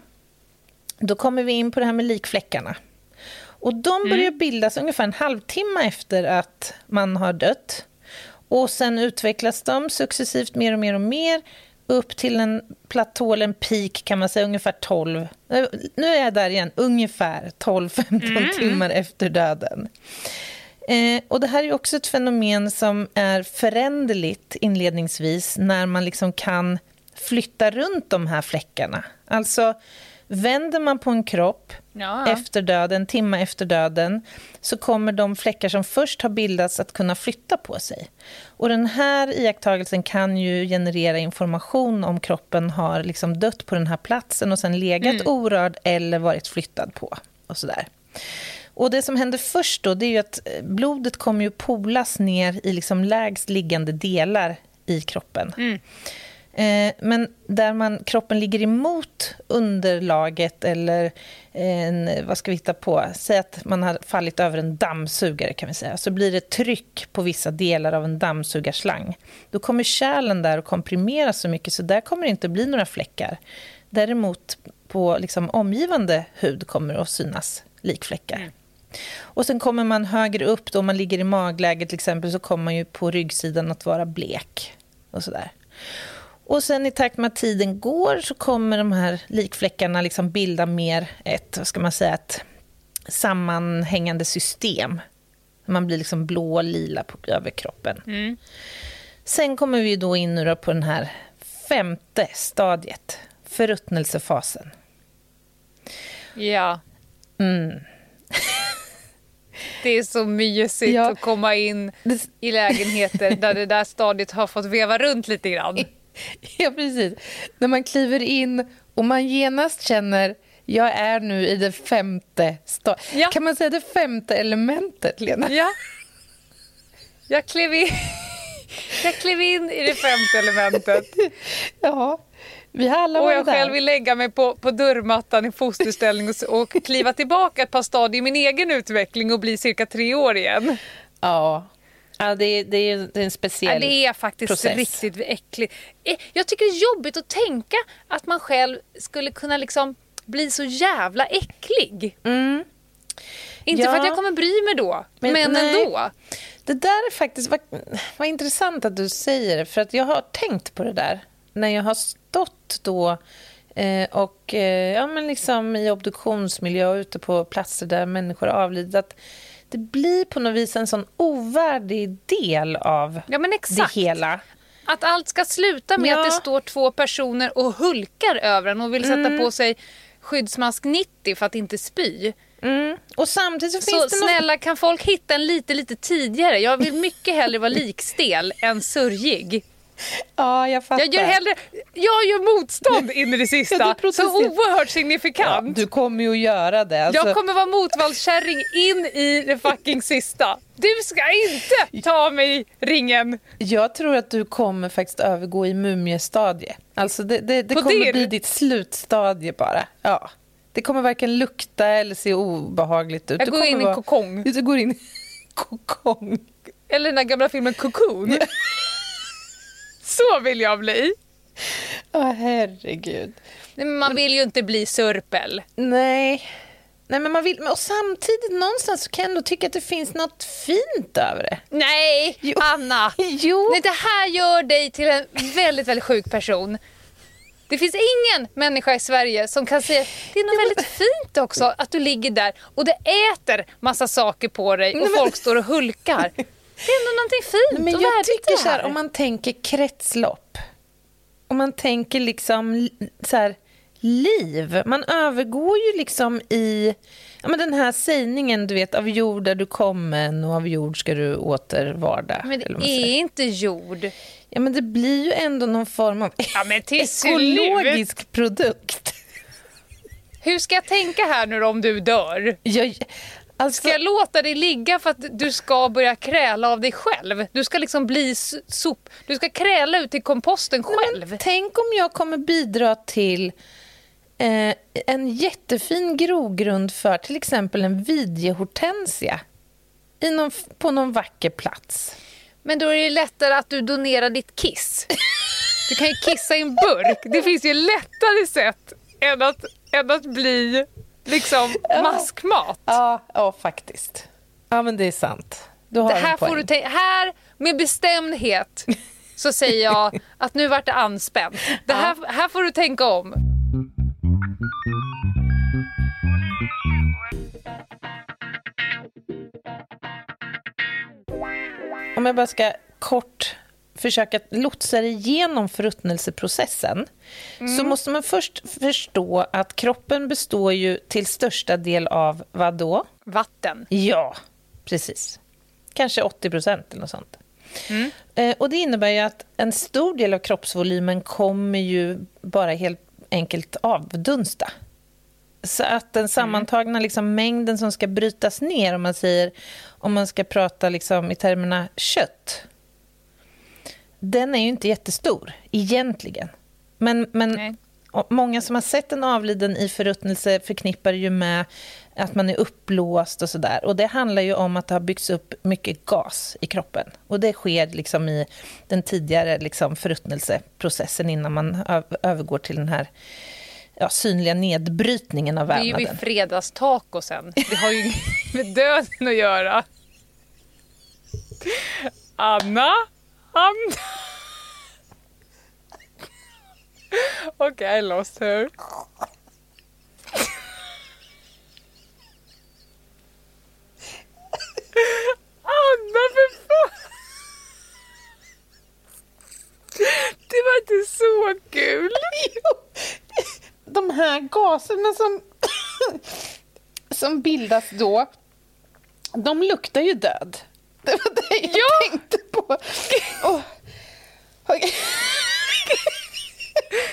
då kommer vi in på det här med likfläckarna. Och de börjar bildas ungefär en halvtimme efter att man har dött. Och sen utvecklas de successivt mer och mer och mer upp till en platå, eller en peak kan man säga, ungefär 12. Nu är jag där igen, ungefär 12-15 timmar efter döden. Eh, och det här är också ett fenomen som är föränderligt inledningsvis när man liksom kan flytta runt de här fläckarna. Alltså, vänder man på en kropp Ja, efter döden, timme efter döden, så kommer de fläckar som först har bildats att kunna flytta på sig. Och den här iakttagelsen kan ju generera information om kroppen har liksom dött på den här platsen och sen legat orörd eller varit flyttad på. Och sådär. Och det som händer först då, det är att eh, blodet kommer ju polas ner i liksom lägst liggande delar i kroppen. Eh, men där man, kroppen ligger emot underlaget eller eh, en, vad ska vi hitta på? Säg att man har fallit över en dammsugare kan vi säga. Så blir det tryck på vissa delar av en dammsugarslang. Då kommer kärlen där att komprimeras så mycket så där kommer det inte bli några fläckar. Däremot på liksom omgivande hud kommer det att synas likfläckar. Och sen kommer man högre upp, då om man ligger i magläge till exempel, så kommer man ju på ryggsidan att vara blek och sådär. Och sen i takt med att tiden går så kommer de här likfläckarna liksom bilda mer ett, vad ska man säga, ett sammanhängande system. Man blir liksom blå och lila på överkroppen. Mm. Sen kommer vi då in nu på den här femte stadiet, förruttnelsefasen. Ja. det är så mysigt Ja. att komma in i lägenheter där det där stadiet har fått veva runt lite grann. Ja, precis. När man kliver in och man genast känner jag är nu i det femte. Ja. Kan man säga det femte elementet, Lena? Ja. Jag klev in, jag klev in i det femte elementet Ja, vi har alla och jag där. själv vill lägga mig på, på dörrmattan i fosterställning och, och kliva tillbaka ett par stadier i min egen utveckling och bli cirka tre år igen. Ja, ja det, är, det, är, en Ja, speciell... det är faktiskt process. riktigt äckligt. Eh, Jag tycker det är jobbigt att tänka att man själv skulle kunna liksom bli så jävla äcklig. Mm. Inte Ja. för att jag kommer bry mig då, men, Men ändå. Det där är faktiskt... Vad, vad intressant att du säger det, för att jag har tänkt på det där när jag har stått då eh, och eh, ja, men liksom i obduktionsmiljö ute på platser där människor har avlidit. Det blir på något vis en sån ovärdig del av Ja, men det exakt. hela. Att allt ska sluta med Ja. att det står två personer och hulkar över en och vill sätta Mm. på sig skyddsmask 90 för att inte spy. Mm. Och samtidigt så Så finns det något... snälla, kan folk hitta en lite, lite tidigare? Jag vill mycket hellre vara likstel än sörjig. Ja, jag fattar. Jag gör, hellre, jag gör motstånd in i det Ja, sista. protesterar. så oerhört ja, signifikant. du kommer ju att göra det. Alltså, Jag kommer vara motvallskärring in i det fucking sista. Du ska inte ta mig ringen. Jag tror att du kommer faktiskt övergå i mumiestadie. Alltså det, det, det kommer dirr? bli ditt slutstadie bara. Ja. Det kommer varken lukta eller se obehagligt ut. Jag går in i vara- kokong. Du går in i kokong. Eller den där gamla filmen Cocoon. Så vill jag bli. Åh, herregud. Nej, men Man vill ju inte bli sörpel. Nej. Nej, men man vill... Och samtidigt någonstans så kan jag ändå tycka att det finns något fint över det. Nej, Jo. Anna. Jo. Nej, det här gör dig till en väldigt, väldigt sjuk person. Det finns ingen människa i Sverige som kan säga det är något väldigt fint också att du ligger där och det äter massa saker på dig och Nej, men- folk står och hulkar. Det är ändå någonting fint men och jag tycker så här, om man tänker kretslopp. Om man tänker liksom li- så här, liv. Man övergår ju liksom i ja, men den här sägningen, du vet, av jord där du kommen och av jord ska du åter varda. Men det är inte jord. Ja, men det blir ju ändå någon form av Ja, men till ekologisk produkt. Hur ska jag tänka här nu om du dör? Jag, alltså, Ska jag låta dig ligga för att du ska börja kräla av dig själv? Du ska liksom bli sop... Du ska kräla ut i komposten själv. Tänk om jag kommer bidra till eh, en jättefin grogrund för till exempel en videohortensia i någon, på någon vacker plats. Men då är det lättare att du donerar ditt kiss. Du kan ju kissa i en burk. Det finns ju lättare sätt än att, än att bli liksom maskmat. Ja, ja faktiskt. Ja, men det är sant. Du har Det en här, poäng. får du här med bestämdhet så säger jag att nu vart det anspänt. Det här, här får du tänka om. Om jag bara ska kort försöka lotsa dig igenom förruttnelseprocessen så måste man först förstå att kroppen består ju till största del av vad då? Vatten. Ja, precis. Kanske 80 procent eller något sånt. Eh, och det innebär ju att en stor del av kroppsvolymen kommer ju bara helt enkelt avdunsta. Så att den sammantagna liksom, mängden som ska brytas ner, om man säger om man ska prata liksom, i termerna kött, den är ju inte jättestor egentligen. Men, men Nej. många som har sett en avliden i förruttnelse förknippar ju med att man är uppblåst och sådär. Och det handlar ju om att det har byggts upp mycket gas i kroppen. Och det sker liksom i den tidigare liksom förruttnelseprocessen innan man övergår till den här ja, synliga nedbrytningen av Det är ju vävnaden. vid fredagstacosen. Det har ju med döden att göra. Anna? Anna? Okay, I lost her. Anna för fan! Det var inte så kul. De här gaserna som, som bildas då De luktar ju död. Det var det jag Ja! tänkte. Oh. Okej.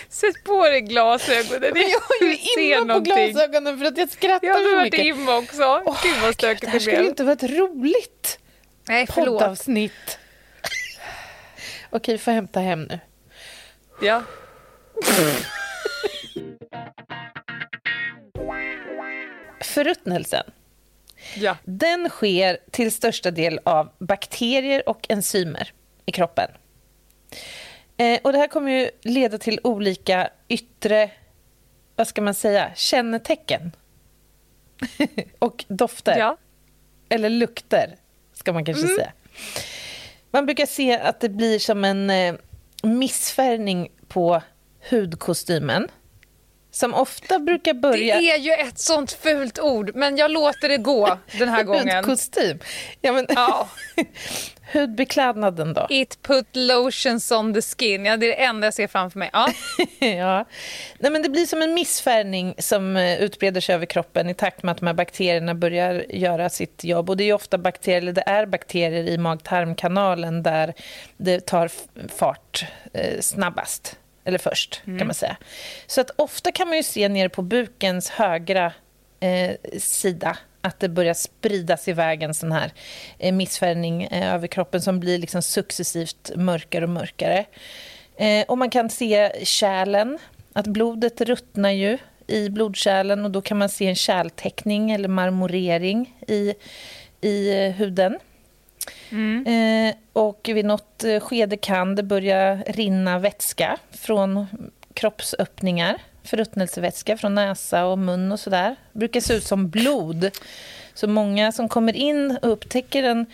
Sätt på dig glasögonen. Men jag har ju imma på glasögonen för att jag skrattar Jag har så mycket. imma också. Åh, Gud vad stökigt det det här skulle ju blev. inte vara ett roligt Nej, förlåt. poddavsnitt. Okej, får hämta hem nu. Ja. Förruttnelsen. Ja. Den sker till största del av bakterier och enzymer i kroppen. Eh, och det här kommer ju leda till olika yttre, vad ska man säga, kännetecken. och dofter. ja. Eller lukter, ska man kanske säga. Man brukar se att det blir som en eh, missfärgning på hudkostymen. Som ofta brukar Det börja... är ju ett sånt fult ord, men jag låter det gå den här gången. Hudkostym. Ja, men, Ja. Hudbeklädnaden då? It put lotions on the skin. Ja, det är det enda jag ser framför mig. Ja. ja. Nej, men det blir som en missfärgning som eh, utbreder sig över kroppen i takt med att de här bakterierna börjar göra sitt jobb. Och det är ofta bakterier, det är bakterier i mag-tarmkanalen där det tar fart eh, snabbast. Eller först, kan man säga. Så att ofta kan man ju se nere på bukens högra eh, sida att det börjar spridas iväg en sån här eh, missfärgning eh, över kroppen som blir liksom successivt mörkare och mörkare. Eh, och man kan se kärlen, att blodet ruttnar ju i blodkärlen och då kan man se en kärltäckning eller marmorering i, i eh, huden. Eh, och vid något eh, skede kan det börja rinna vätska från kroppsöppningar. Förruttnelsevätska från näsa och mun och sådär. Det brukar se ut som blod. Så många som kommer in och upptäcker en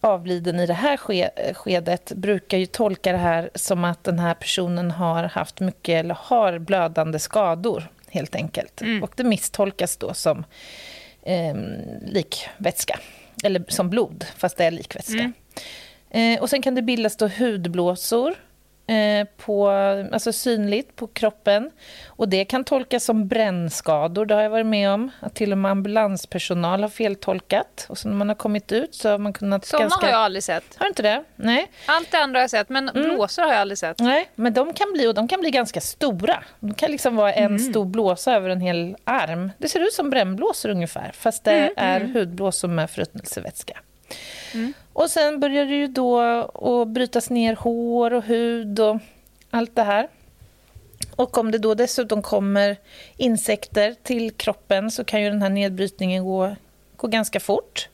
avliden i det här ske- skedet brukar ju tolka det här som att den här personen har haft mycket eller har blödande skador helt enkelt. Och det misstolkas då som eh, likvätska, eller som blod, fast det är likvätska. Eh, och sen kan det bildas då hudblåsor, på, alltså synligt på kroppen. Och det kan tolkas som brännskador, det har jag varit med om. Att till och med ambulanspersonal har feltolkat. Och så när man har kommit ut så har man kunnat Såna ganska... har jag aldrig sett. Har du inte det? Nej. Allt det andra har jag sett, men blåsor har jag aldrig sett. Nej, men de kan bli, och de kan bli ganska stora. De kan liksom vara en stor blåsa över en hel arm. Det ser ut som brännblåsor ungefär, fast det är hudblåsor med förruttnelsevätska. Och sen börjar det ju då att brytas ner hår och hud och allt det här. Och om det då dessutom kommer insekter till kroppen så kan ju den här nedbrytningen gå, gå ganska fort.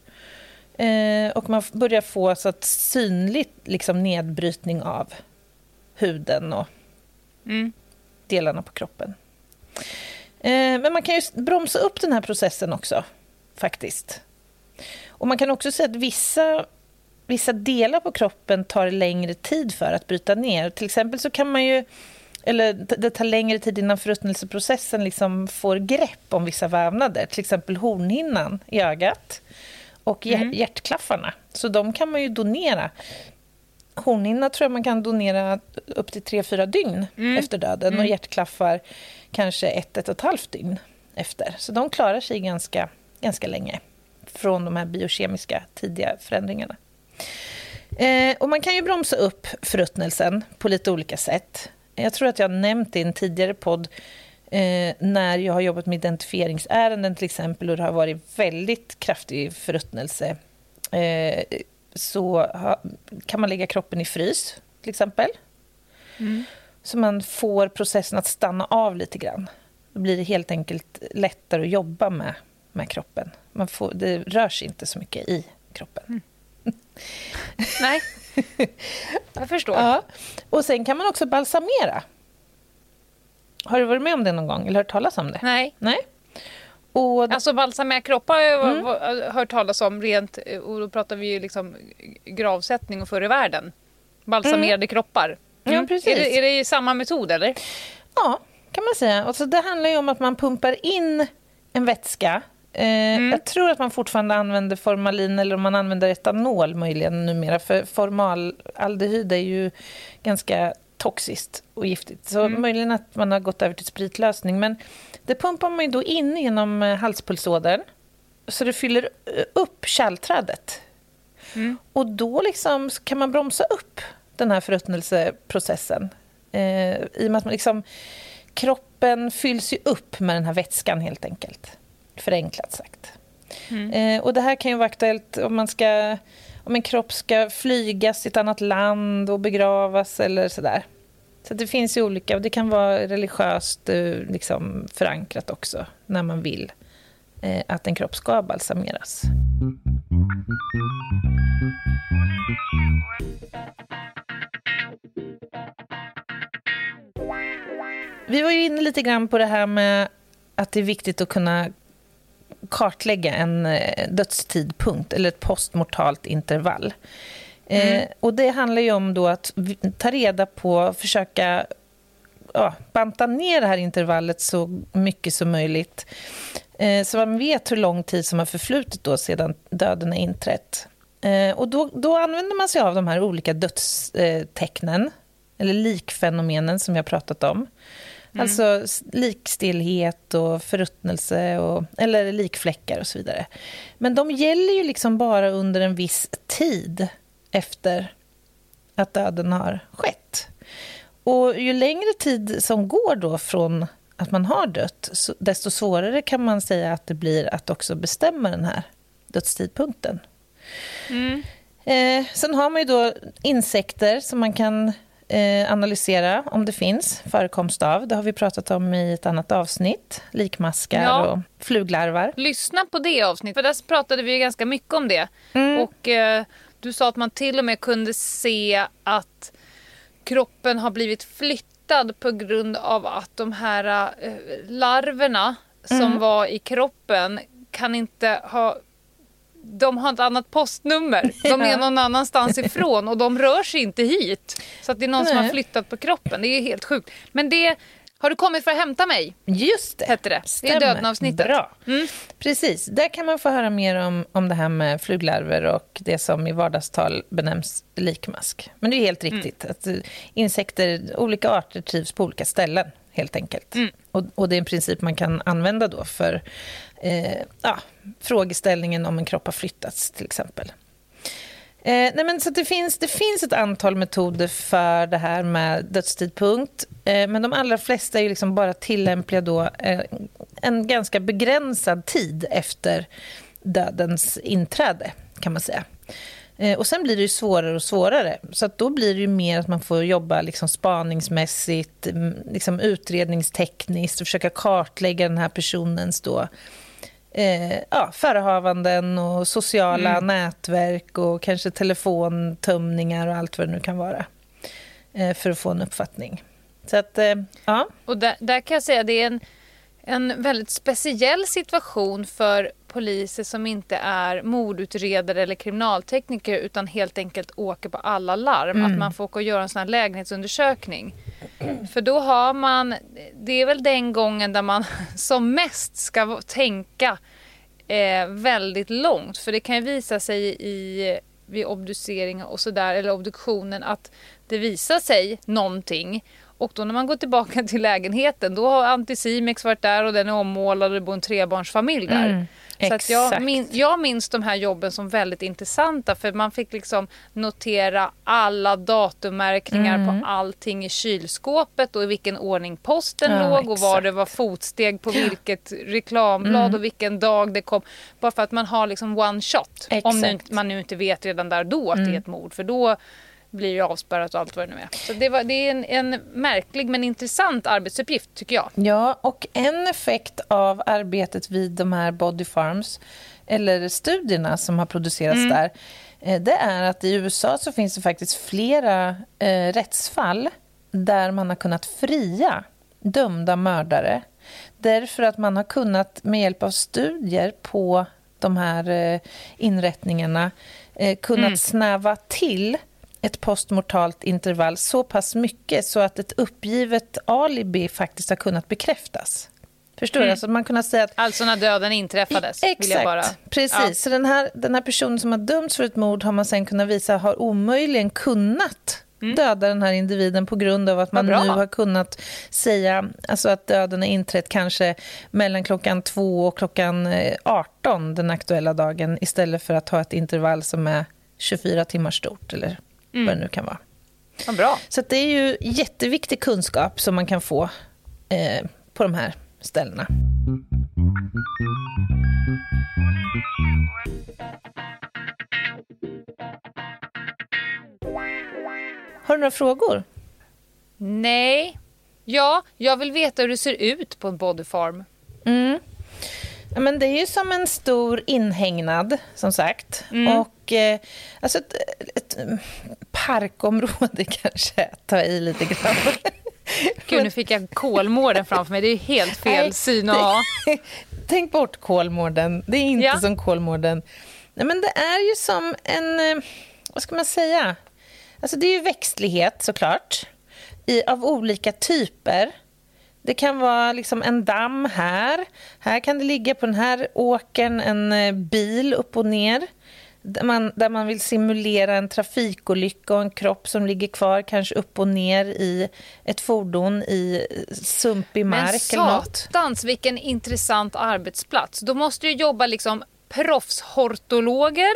Eh, och man börjar få så att synligt liksom nedbrytning av huden och Mm. delarna på kroppen. Eh, men man kan ju bromsa upp den här processen också, faktiskt. Och man kan också säga att vissa, vissa delar på kroppen tar längre tid för att bryta ner. Till exempel så kan man ju eller det tar längre tid innan förruttnelseprocessen liksom får grepp om vissa vävnader. Till exempel hornhinnan i ögat och hjär- hjärtklaffarna. Så de kan man ju donera. Hornhinna tror jag man kan donera upp till 3-4 dygn efter döden och hjärtklaffar kanske ett, ett och ett halvt dygn efter. Så de klarar sig ganska, ganska länge från de här biokemiska tidiga förändringarna. Eh, och man kan ju bromsa upp förruttnelsen på lite olika sätt. Jag tror att jag har nämnt det i en tidigare podd eh, när jag har jobbat med identifieringsärenden till exempel och det har varit väldigt kraftig förruttnelse. Eh, så ha, kan man lägga kroppen i frys till exempel. Så man får processen att stanna av lite grann. Då blir det helt enkelt lättare att jobba med, med kroppen. Man får, det rör sig inte så mycket i kroppen. Nej, jag förstår. Ja. Och sen kan man också balsamera. Har du varit med om det någon gång eller hört talas om det? Nej. Nej. Och Alltså balsamera kroppar har jag Mm. hört talas om rent, och då pratar vi ju liksom gravsättning och förr i världen. Balsamerade kroppar. Mm. Ja, precis. Är det, är det samma metod eller? Ja, kan man säga. Alltså, det handlar ju om att man pumpar in en vätska. Eh, Jag tror att man fortfarande använder formalin eller om man använder etanol möjligen numera. För formaldehyd är ju ganska toxiskt och giftigt. Så möjligen att man har gått över till spritlösning. Men det pumpar man ju då in genom eh, halspulsådern. så det fyller upp kärlträdet. Mm. Och då liksom kan man bromsa upp den här förruttnelseprocessen. Eh, I och med att man liksom, kroppen fylls ju upp med den här vätskan helt enkelt. Förenklat sagt. Mm. Eh, och det här kan ju vara aktuellt om man ska om en kropp ska flygas till ett annat land och begravas eller sådär. Så det finns ju olika, och det kan vara religiöst eh, liksom, förankrat också när man vill eh, att en kropp ska balsameras. Vi var ju inne lite grann på det här med att det är viktigt att kunna kartlägga en eh, dödstidpunkt eller ett postmortalt intervall. Eh, mm. Eh, och Det handlar ju om då att ta reda på, försöka ja, banta ner det här intervallet så mycket som möjligt eh, så man vet hur lång tid som har förflutit då sedan döden har inträtt. Eh, och då, då använder man sig av de här olika dödstecknen, eller likfenomenen som har pratat om. Mm. Alltså likstillhet och förruttnelse, och, eller likfläckar och så vidare. Men de gäller ju liksom bara under en viss tid efter att döden har skett. Och ju längre tid som går då från att man har dött, desto svårare kan man säga att det blir att också bestämma den här dödstidpunkten. Mm. Eh, sen har man ju då insekter som man kan analysera om det finns förekomst av. Det har vi pratat om i ett annat avsnitt. Likmaskar ja. och fluglarvar. Lyssna på det avsnittet, för där pratade vi ganska mycket om det. Mm. Och eh, Du sa att man till och med kunde se att kroppen har blivit flyttad på grund av att de här eh, larverna som mm. var i kroppen kan inte ha de har ett annat postnummer. De är någon annanstans ifrån och de rör sig inte hit. Så att det är någon Nej. som har flyttat på kroppen. Det är helt sjukt. Men det har du kommit för att hämta mig? Just det. Hette det. Stämmer. Det är döden-avsnittet. Bra. Mm. Precis. Där kan man få höra mer om, om det här med fluglarver och det som i vardagstal benämns likmask. Men det är helt mm. riktigt. Mm. att eh, Insekter, olika arter trivs på olika ställen, helt enkelt. Mm. Och, och, det är en princip man kan använda då för eh, ja, frågeställningen om en kropp har flyttats, till exempel. Eh, nej men så det, finns, det finns ett antal metoder för det här med dödstidpunkt. Eh, men de allra flesta är liksom bara tillämpliga då, eh, en ganska begränsad tid efter dödens inträde, kan man säga. Eh, och Sen blir det ju svårare och svårare. Så då blir det ju mer att man får jobba liksom spaningsmässigt, liksom utredningstekniskt och försöka kartlägga den här personens då, eh, ja, förehavanden och sociala mm. nätverk och kanske telefontömningar och allt vad det nu kan vara eh, för att få en uppfattning. Så att, eh, ja. Och där, där, kan jag säga det är en, en väldigt speciell situation för poliser som inte är mordutredare eller kriminaltekniker utan helt enkelt åker på alla larm. Mm. Att man får åka och göra en sån här lägenhetsundersökning. För då har man, det är väl den gången där man som mest ska tänka eh, väldigt långt. För det kan ju visa sig i, vid obducering och sådär, eller obduktionen, att det visar sig någonting. Och då när man går tillbaka till lägenheten då har Anticimex varit där och den är ommålad och det bor en trebarnsfamilj där. Mm. Så att jag, min, jag minns de här jobben som väldigt intressanta för man fick liksom notera alla datummärkningar mm. på allting i kylskåpet och i vilken ordning posten ja, låg och exakt. var det var fotsteg på vilket reklamblad mm. och vilken dag det kom. Bara för att man har liksom one shot. Exakt. Om man nu inte vet redan där då att mm. det är ett mord. För då blir ju avspärrat och allt vad det nu är. Så det, var, det är en, en, märklig men intressant arbetsuppgift tycker jag. Ja, och en effekt av arbetet vid de här body farms, eller studierna som har producerats mm. där, eh, det är att i USA så finns det faktiskt flera eh, rättsfall där man har kunnat fria dömda mördare därför att man har kunnat med hjälp av studier på de här eh, inrättningarna eh, kunnat mm. snäva till ett postmortalt intervall så pass mycket så att ett uppgivet alibi faktiskt har kunnat bekräftas. Förstår mm. du? Alltså man kunnat säga att, alltså när döden inträffades? Exakt, bara... precis. Ja. Så den här, den här personen som har dömts för ett mord har man sen kunnat visa har omöjligen kunnat döda den här individen på grund av att man nu har kunnat säga alltså att döden är inträtt kanske mellan klockan två och klockan eh, 18 den aktuella dagen istället för att ha ett intervall som är 24 timmar stort eller vad det nu kan vara. Vad bra. Så det är ju jätteviktig kunskap som man kan få eh, på de här ställena. Har du några frågor? Nej. Ja, jag vill veta hur det ser ut på en bodyfarm. Mm. Ja, men det är ju som en stor inhägnad, som sagt. Och eh, alltså ett, ett mm, parkområde kanske, ta i lite grann. Gud, nu fick jag Kolmården framför mig. Det är helt fel Nej, syn att ha. Tänk bort Kolmården. Det är inte Ja. som Kolmården. Nej, men det är ju som en... eh, Vad ska man säga? Alltså, det är ju växtlighet, såklart, i, av olika typer. Det kan vara liksom en damm här. Här kan det ligga på den här åkern en eh, bil upp och ner där man, där man vill simulera en trafikolycka och en kropp som ligger kvar kanske upp och ner i ett fordon i eh, sumpig Men mark något. satans vilken intressant arbetsplats. Då måste du jobba liksom proffshortologer.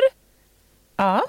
Ja.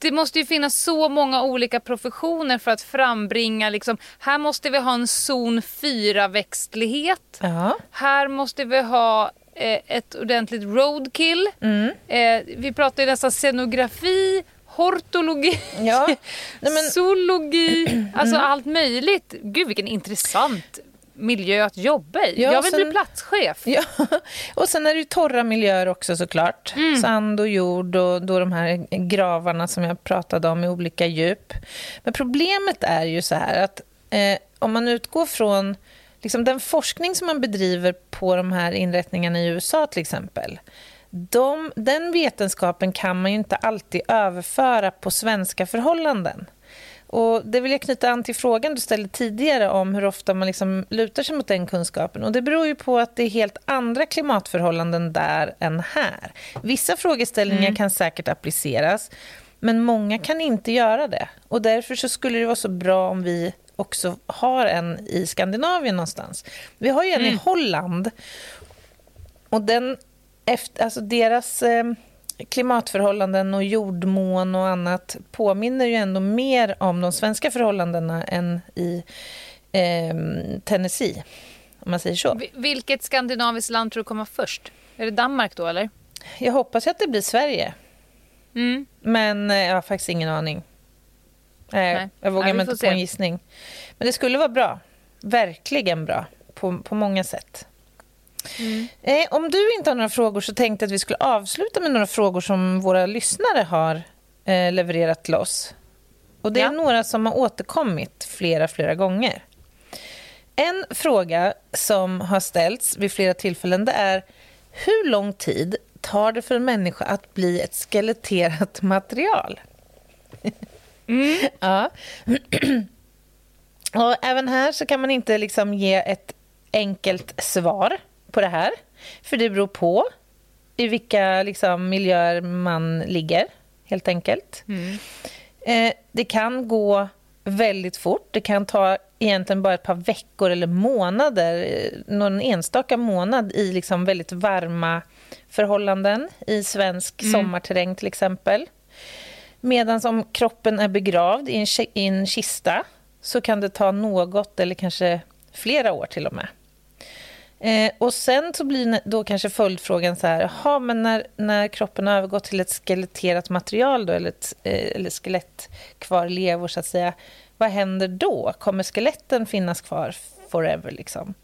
Det måste ju finnas så många olika professioner för att frambringa liksom, här måste vi ha en zon 4-växtlighet. Ja. Här måste vi ha eh, ett ordentligt roadkill. Mm. Eh, vi pratar ju nästan scenografi, hortologi, Ja. Nej, men, zoologi, alltså allt möjligt. Gud vilken intressant miljö att jobba i. Ja, jag vill sen- bli platschef. ja. Och sen är det ju torra miljöer också såklart. Sand och jord och då de här gravarna som jag pratade om i olika djup. Men problemet är ju så här att eh, om man utgår från liksom den forskning som man bedriver på de här inrättningarna i USA till exempel. De, den vetenskapen kan man ju inte alltid överföra på svenska förhållanden. Och Det vill jag knyta an till frågan du ställde tidigare om hur ofta man liksom lutar sig mot den kunskapen. Och Det beror ju på att det är helt andra klimatförhållanden där än här. Vissa frågeställningar kan säkert appliceras, men många kan inte göra det. Och Därför så skulle det vara så bra om vi också har en i Skandinavien någonstans. Vi har ju en i Holland. Och den, efter, alltså deras eh, klimatförhållanden och jordmån och annat påminner ju ändå mer om de svenska förhållandena än i eh, Tennessee, om man säger så. Vi- Vilket skandinaviskt land tror du kommer först? Är det Danmark då eller? Jag hoppas att det blir Sverige, Mm. men eh, jag har faktiskt ingen aning. Nej. Jag vågar Nej, mig inte på en gissning. Men det skulle vara bra. Verkligen bra, på, på många sätt. Mm. Eh, om du inte har några frågor så tänkte jag att vi skulle avsluta med några frågor som våra lyssnare har eh, levererat till oss. Och Det är Ja. några som har återkommit flera, flera gånger. En fråga som har ställts vid flera tillfällen det är hur lång tid tar det för en människa att bli ett skeletterat material? ja. Och även här så kan man inte liksom ge ett enkelt svar på det här. För det beror på i vilka liksom, miljöer man ligger, helt enkelt. Eh, det kan gå väldigt fort. Det kan ta egentligen bara ett par veckor eller månader, eh, någon enstaka månad i liksom väldigt varma förhållanden i svensk sommarterräng till exempel. Medan om kroppen är begravd i en, i en kista så kan det ta något eller kanske flera år till och med. Eh, och sen så blir då kanske följdfrågan så här, jaha, men när, när kroppen har övergått till ett skeletterat material då, eller, ett, eh, eller skelettkvarlevor så att säga, vad händer då? Kommer skeletten finnas kvar forever liksom?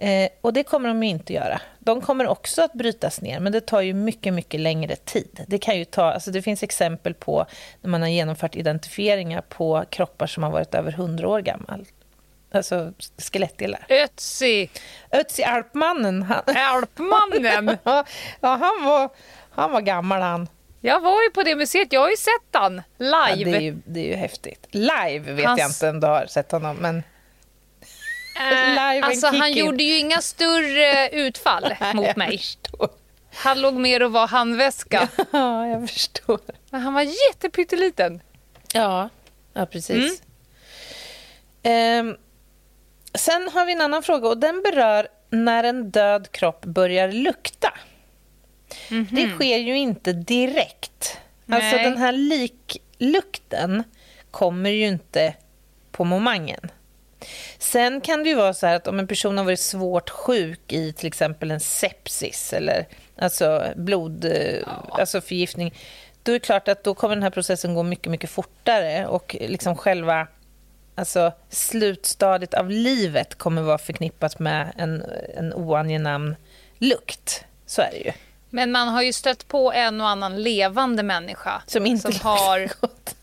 Eh, och det kommer de ju inte göra. De kommer också att brytas ner, men det tar ju mycket, mycket längre tid. Det, kan ju ta, alltså det finns exempel på när man har genomfört identifieringar på kroppar som har varit över 100 år gammal. Alltså skelettdelar. Ötzi, Ötzi Alpmannen, han, Alpmannen. ja, han, var, han var gammal han. Jag var ju på det museet, jag har ju sett han Ja, live. det, är ju, det är ju häftigt. Live vet Hans- jag inte om du har sett honom, men Eh, live alltså han gjorde ju inga större utfall mot mig. Han låg mer och var handväska. Ja, jag förstår. Men han var jättepytteliten. Ja, Ja, precis. Ehm, sen har vi en annan fråga och den berör när en död kropp börjar lukta. Det sker ju inte direkt. Alltså Nej. den här liklukten kommer ju inte på momangen. Sen kan det ju vara så här att om en person har varit svårt sjuk i till exempel en sepsis eller alltså blod, alltså förgiftning, då är det klart att då kommer den här processen gå mycket, mycket fortare och liksom själva alltså slutstadiet av livet kommer vara förknippat med en, en oangenäm lukt. Så är det ju. Men man har ju stött på en och annan levande människa Som inte som har, gott.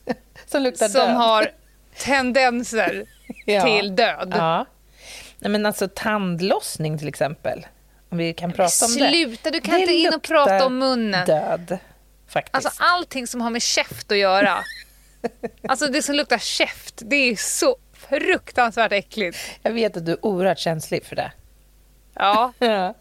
Som luktar som död. har tendenser Ja. till död. Ja. Nej, men alltså tandlossning till exempel. Om vi kan prata om det. Sluta, du kan Det inte in och prata om munnen. Död, faktiskt. Alltså allting som har med käft att göra. Alltså det som luktar käft, det är så fruktansvärt äckligt. Jag vet att du är oerhört känslig för det. Ja, Ja.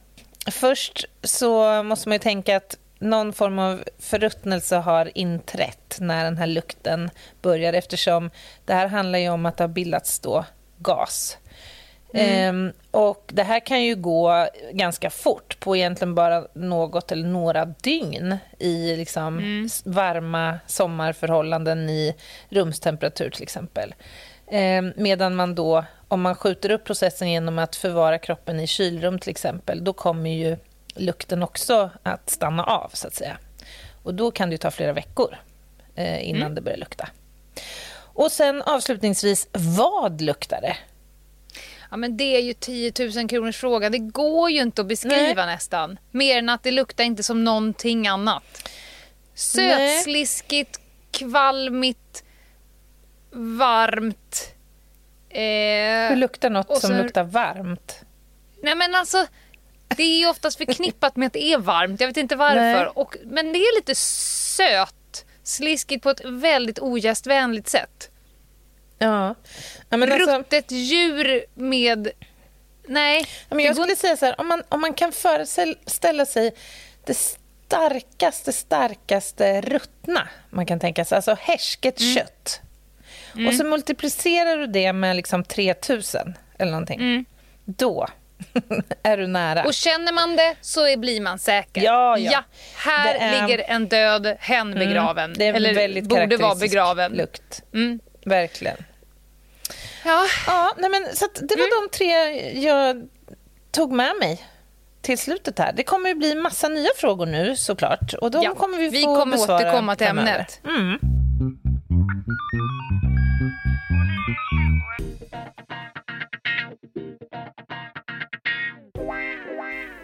Först så måste man ju tänka att någon form av förruttnelse har inträtt när den här lukten börjar eftersom det här handlar ju om att det har bildats då gas. Ehm, och det här kan ju gå ganska fort, på egentligen bara något eller några dygn i liksom s- varma sommarförhållanden i rumstemperatur till exempel. Ehm, medan man då, om man skjuter upp processen genom att förvara kroppen i kylrum till exempel, då kommer ju lukten också att stanna av så att säga. Och då kan det ju ta flera veckor eh, innan det börjar lukta. Och sen avslutningsvis, vad luktar det? Ja men det är ju 10 000 kronors fråga. Det går ju inte att beskriva nästan. Mer än att det luktar inte som någonting annat. Nej. Sötsliskigt, kvalmigt, varmt. Eh, Hur luktar något som luktar varmt? Nej men alltså, det är ju oftast förknippat med att det är varmt. Jag vet inte varför. Nej. Och, men det är lite söt, sliskigt på ett väldigt ogästvänligt sätt. Ja. ja men alltså, Ruttet djur med... Nej. ja, men jag skulle säga så här, om man, om man kan föreställa sig det starkaste, starkaste ruttna man kan tänka sig, alltså härsket Mm. kött. Och så multiplicerar du det med liksom 3000 eller någonting. Då är du nära. Och känner man det så blir man säker. Ja, ja. här Det är- ligger en död hen begraven. det är Eller väldigt borde vara begraven. lukt. Mm. Verkligen. Ja. Ja, nej men, så att det var Mm. de tre jag tog med mig till slutet här. Det kommer ju bli massa nya frågor nu såklart. Och de Ja, kommer vi få vi kommer besvara återkomma till framöver. ämnet. Mm.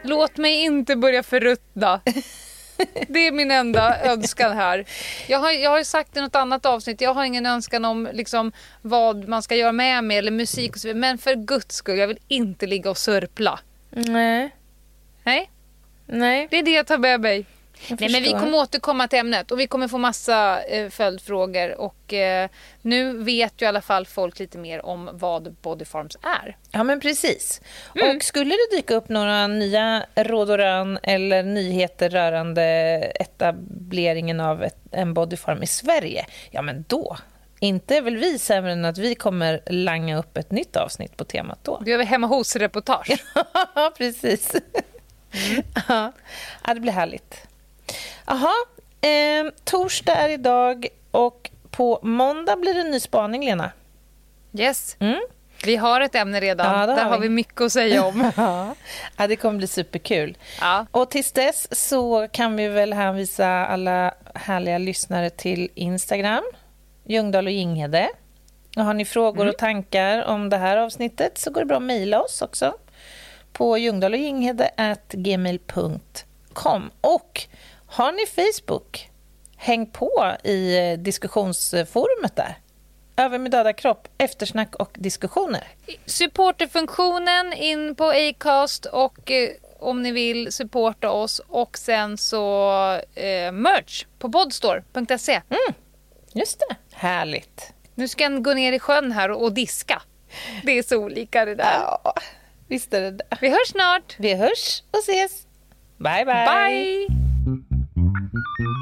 Låt mig inte börja förruttna. Det är min enda önskan här. Jag har, jag har ju sagt i något annat avsnitt, jag har ingen önskan om liksom, vad man ska göra med mig eller musik och så vidare. Men för guds skull, jag vill inte ligga och sörpla. Nej, Nej, nej. det är det jag tar med mig. Jag Nej, men vi kommer återkomma till ämnet och vi kommer få massa eh, följdfrågor. Och, eh, nu vet ju i alla fall folk lite mer om vad Body Farms är. Ja, men precis. Mm. Och skulle det dyka upp några nya råd och rön eller nyheter rörande etableringen av ett, en bodyfarm i Sverige, ja men då, inte är väl vi sämre än att vi kommer langa upp ett nytt avsnitt på temat då. Du gör vi hemma hos-reportage. Ja, precis. Ja. ja, det blir härligt. Jaha, eh, torsdag är idag och på måndag blir det en ny spaning, Lena. Yes. Mm. Vi har ett ämne redan. Ja, Där har vi. vi mycket att säga om. Ja. det kommer bli superkul. Ja. Och tills dess så kan vi väl hänvisa alla härliga lyssnare till Instagram, Ljungdahl och Ginghede. Och har ni frågor och tankar om det här avsnittet så går det bra att mejla oss också på ljungdahlochginghede.gmail.com. Och har ni Facebook, häng på i eh, diskussionsforumet där. Över med döda kropp, eftersnack och diskussioner. Supporterfunktionen in på Acast och eh, om ni vill supporta oss och sen så eh, merch på podstore.se. Just det. Härligt. Nu ska jag gå ner i sjön här och, och diska. Det är så olika det där. Ja, visst är det det. Vi hörs snart. Vi hörs och ses. Bye, bye. Bye! Thank you.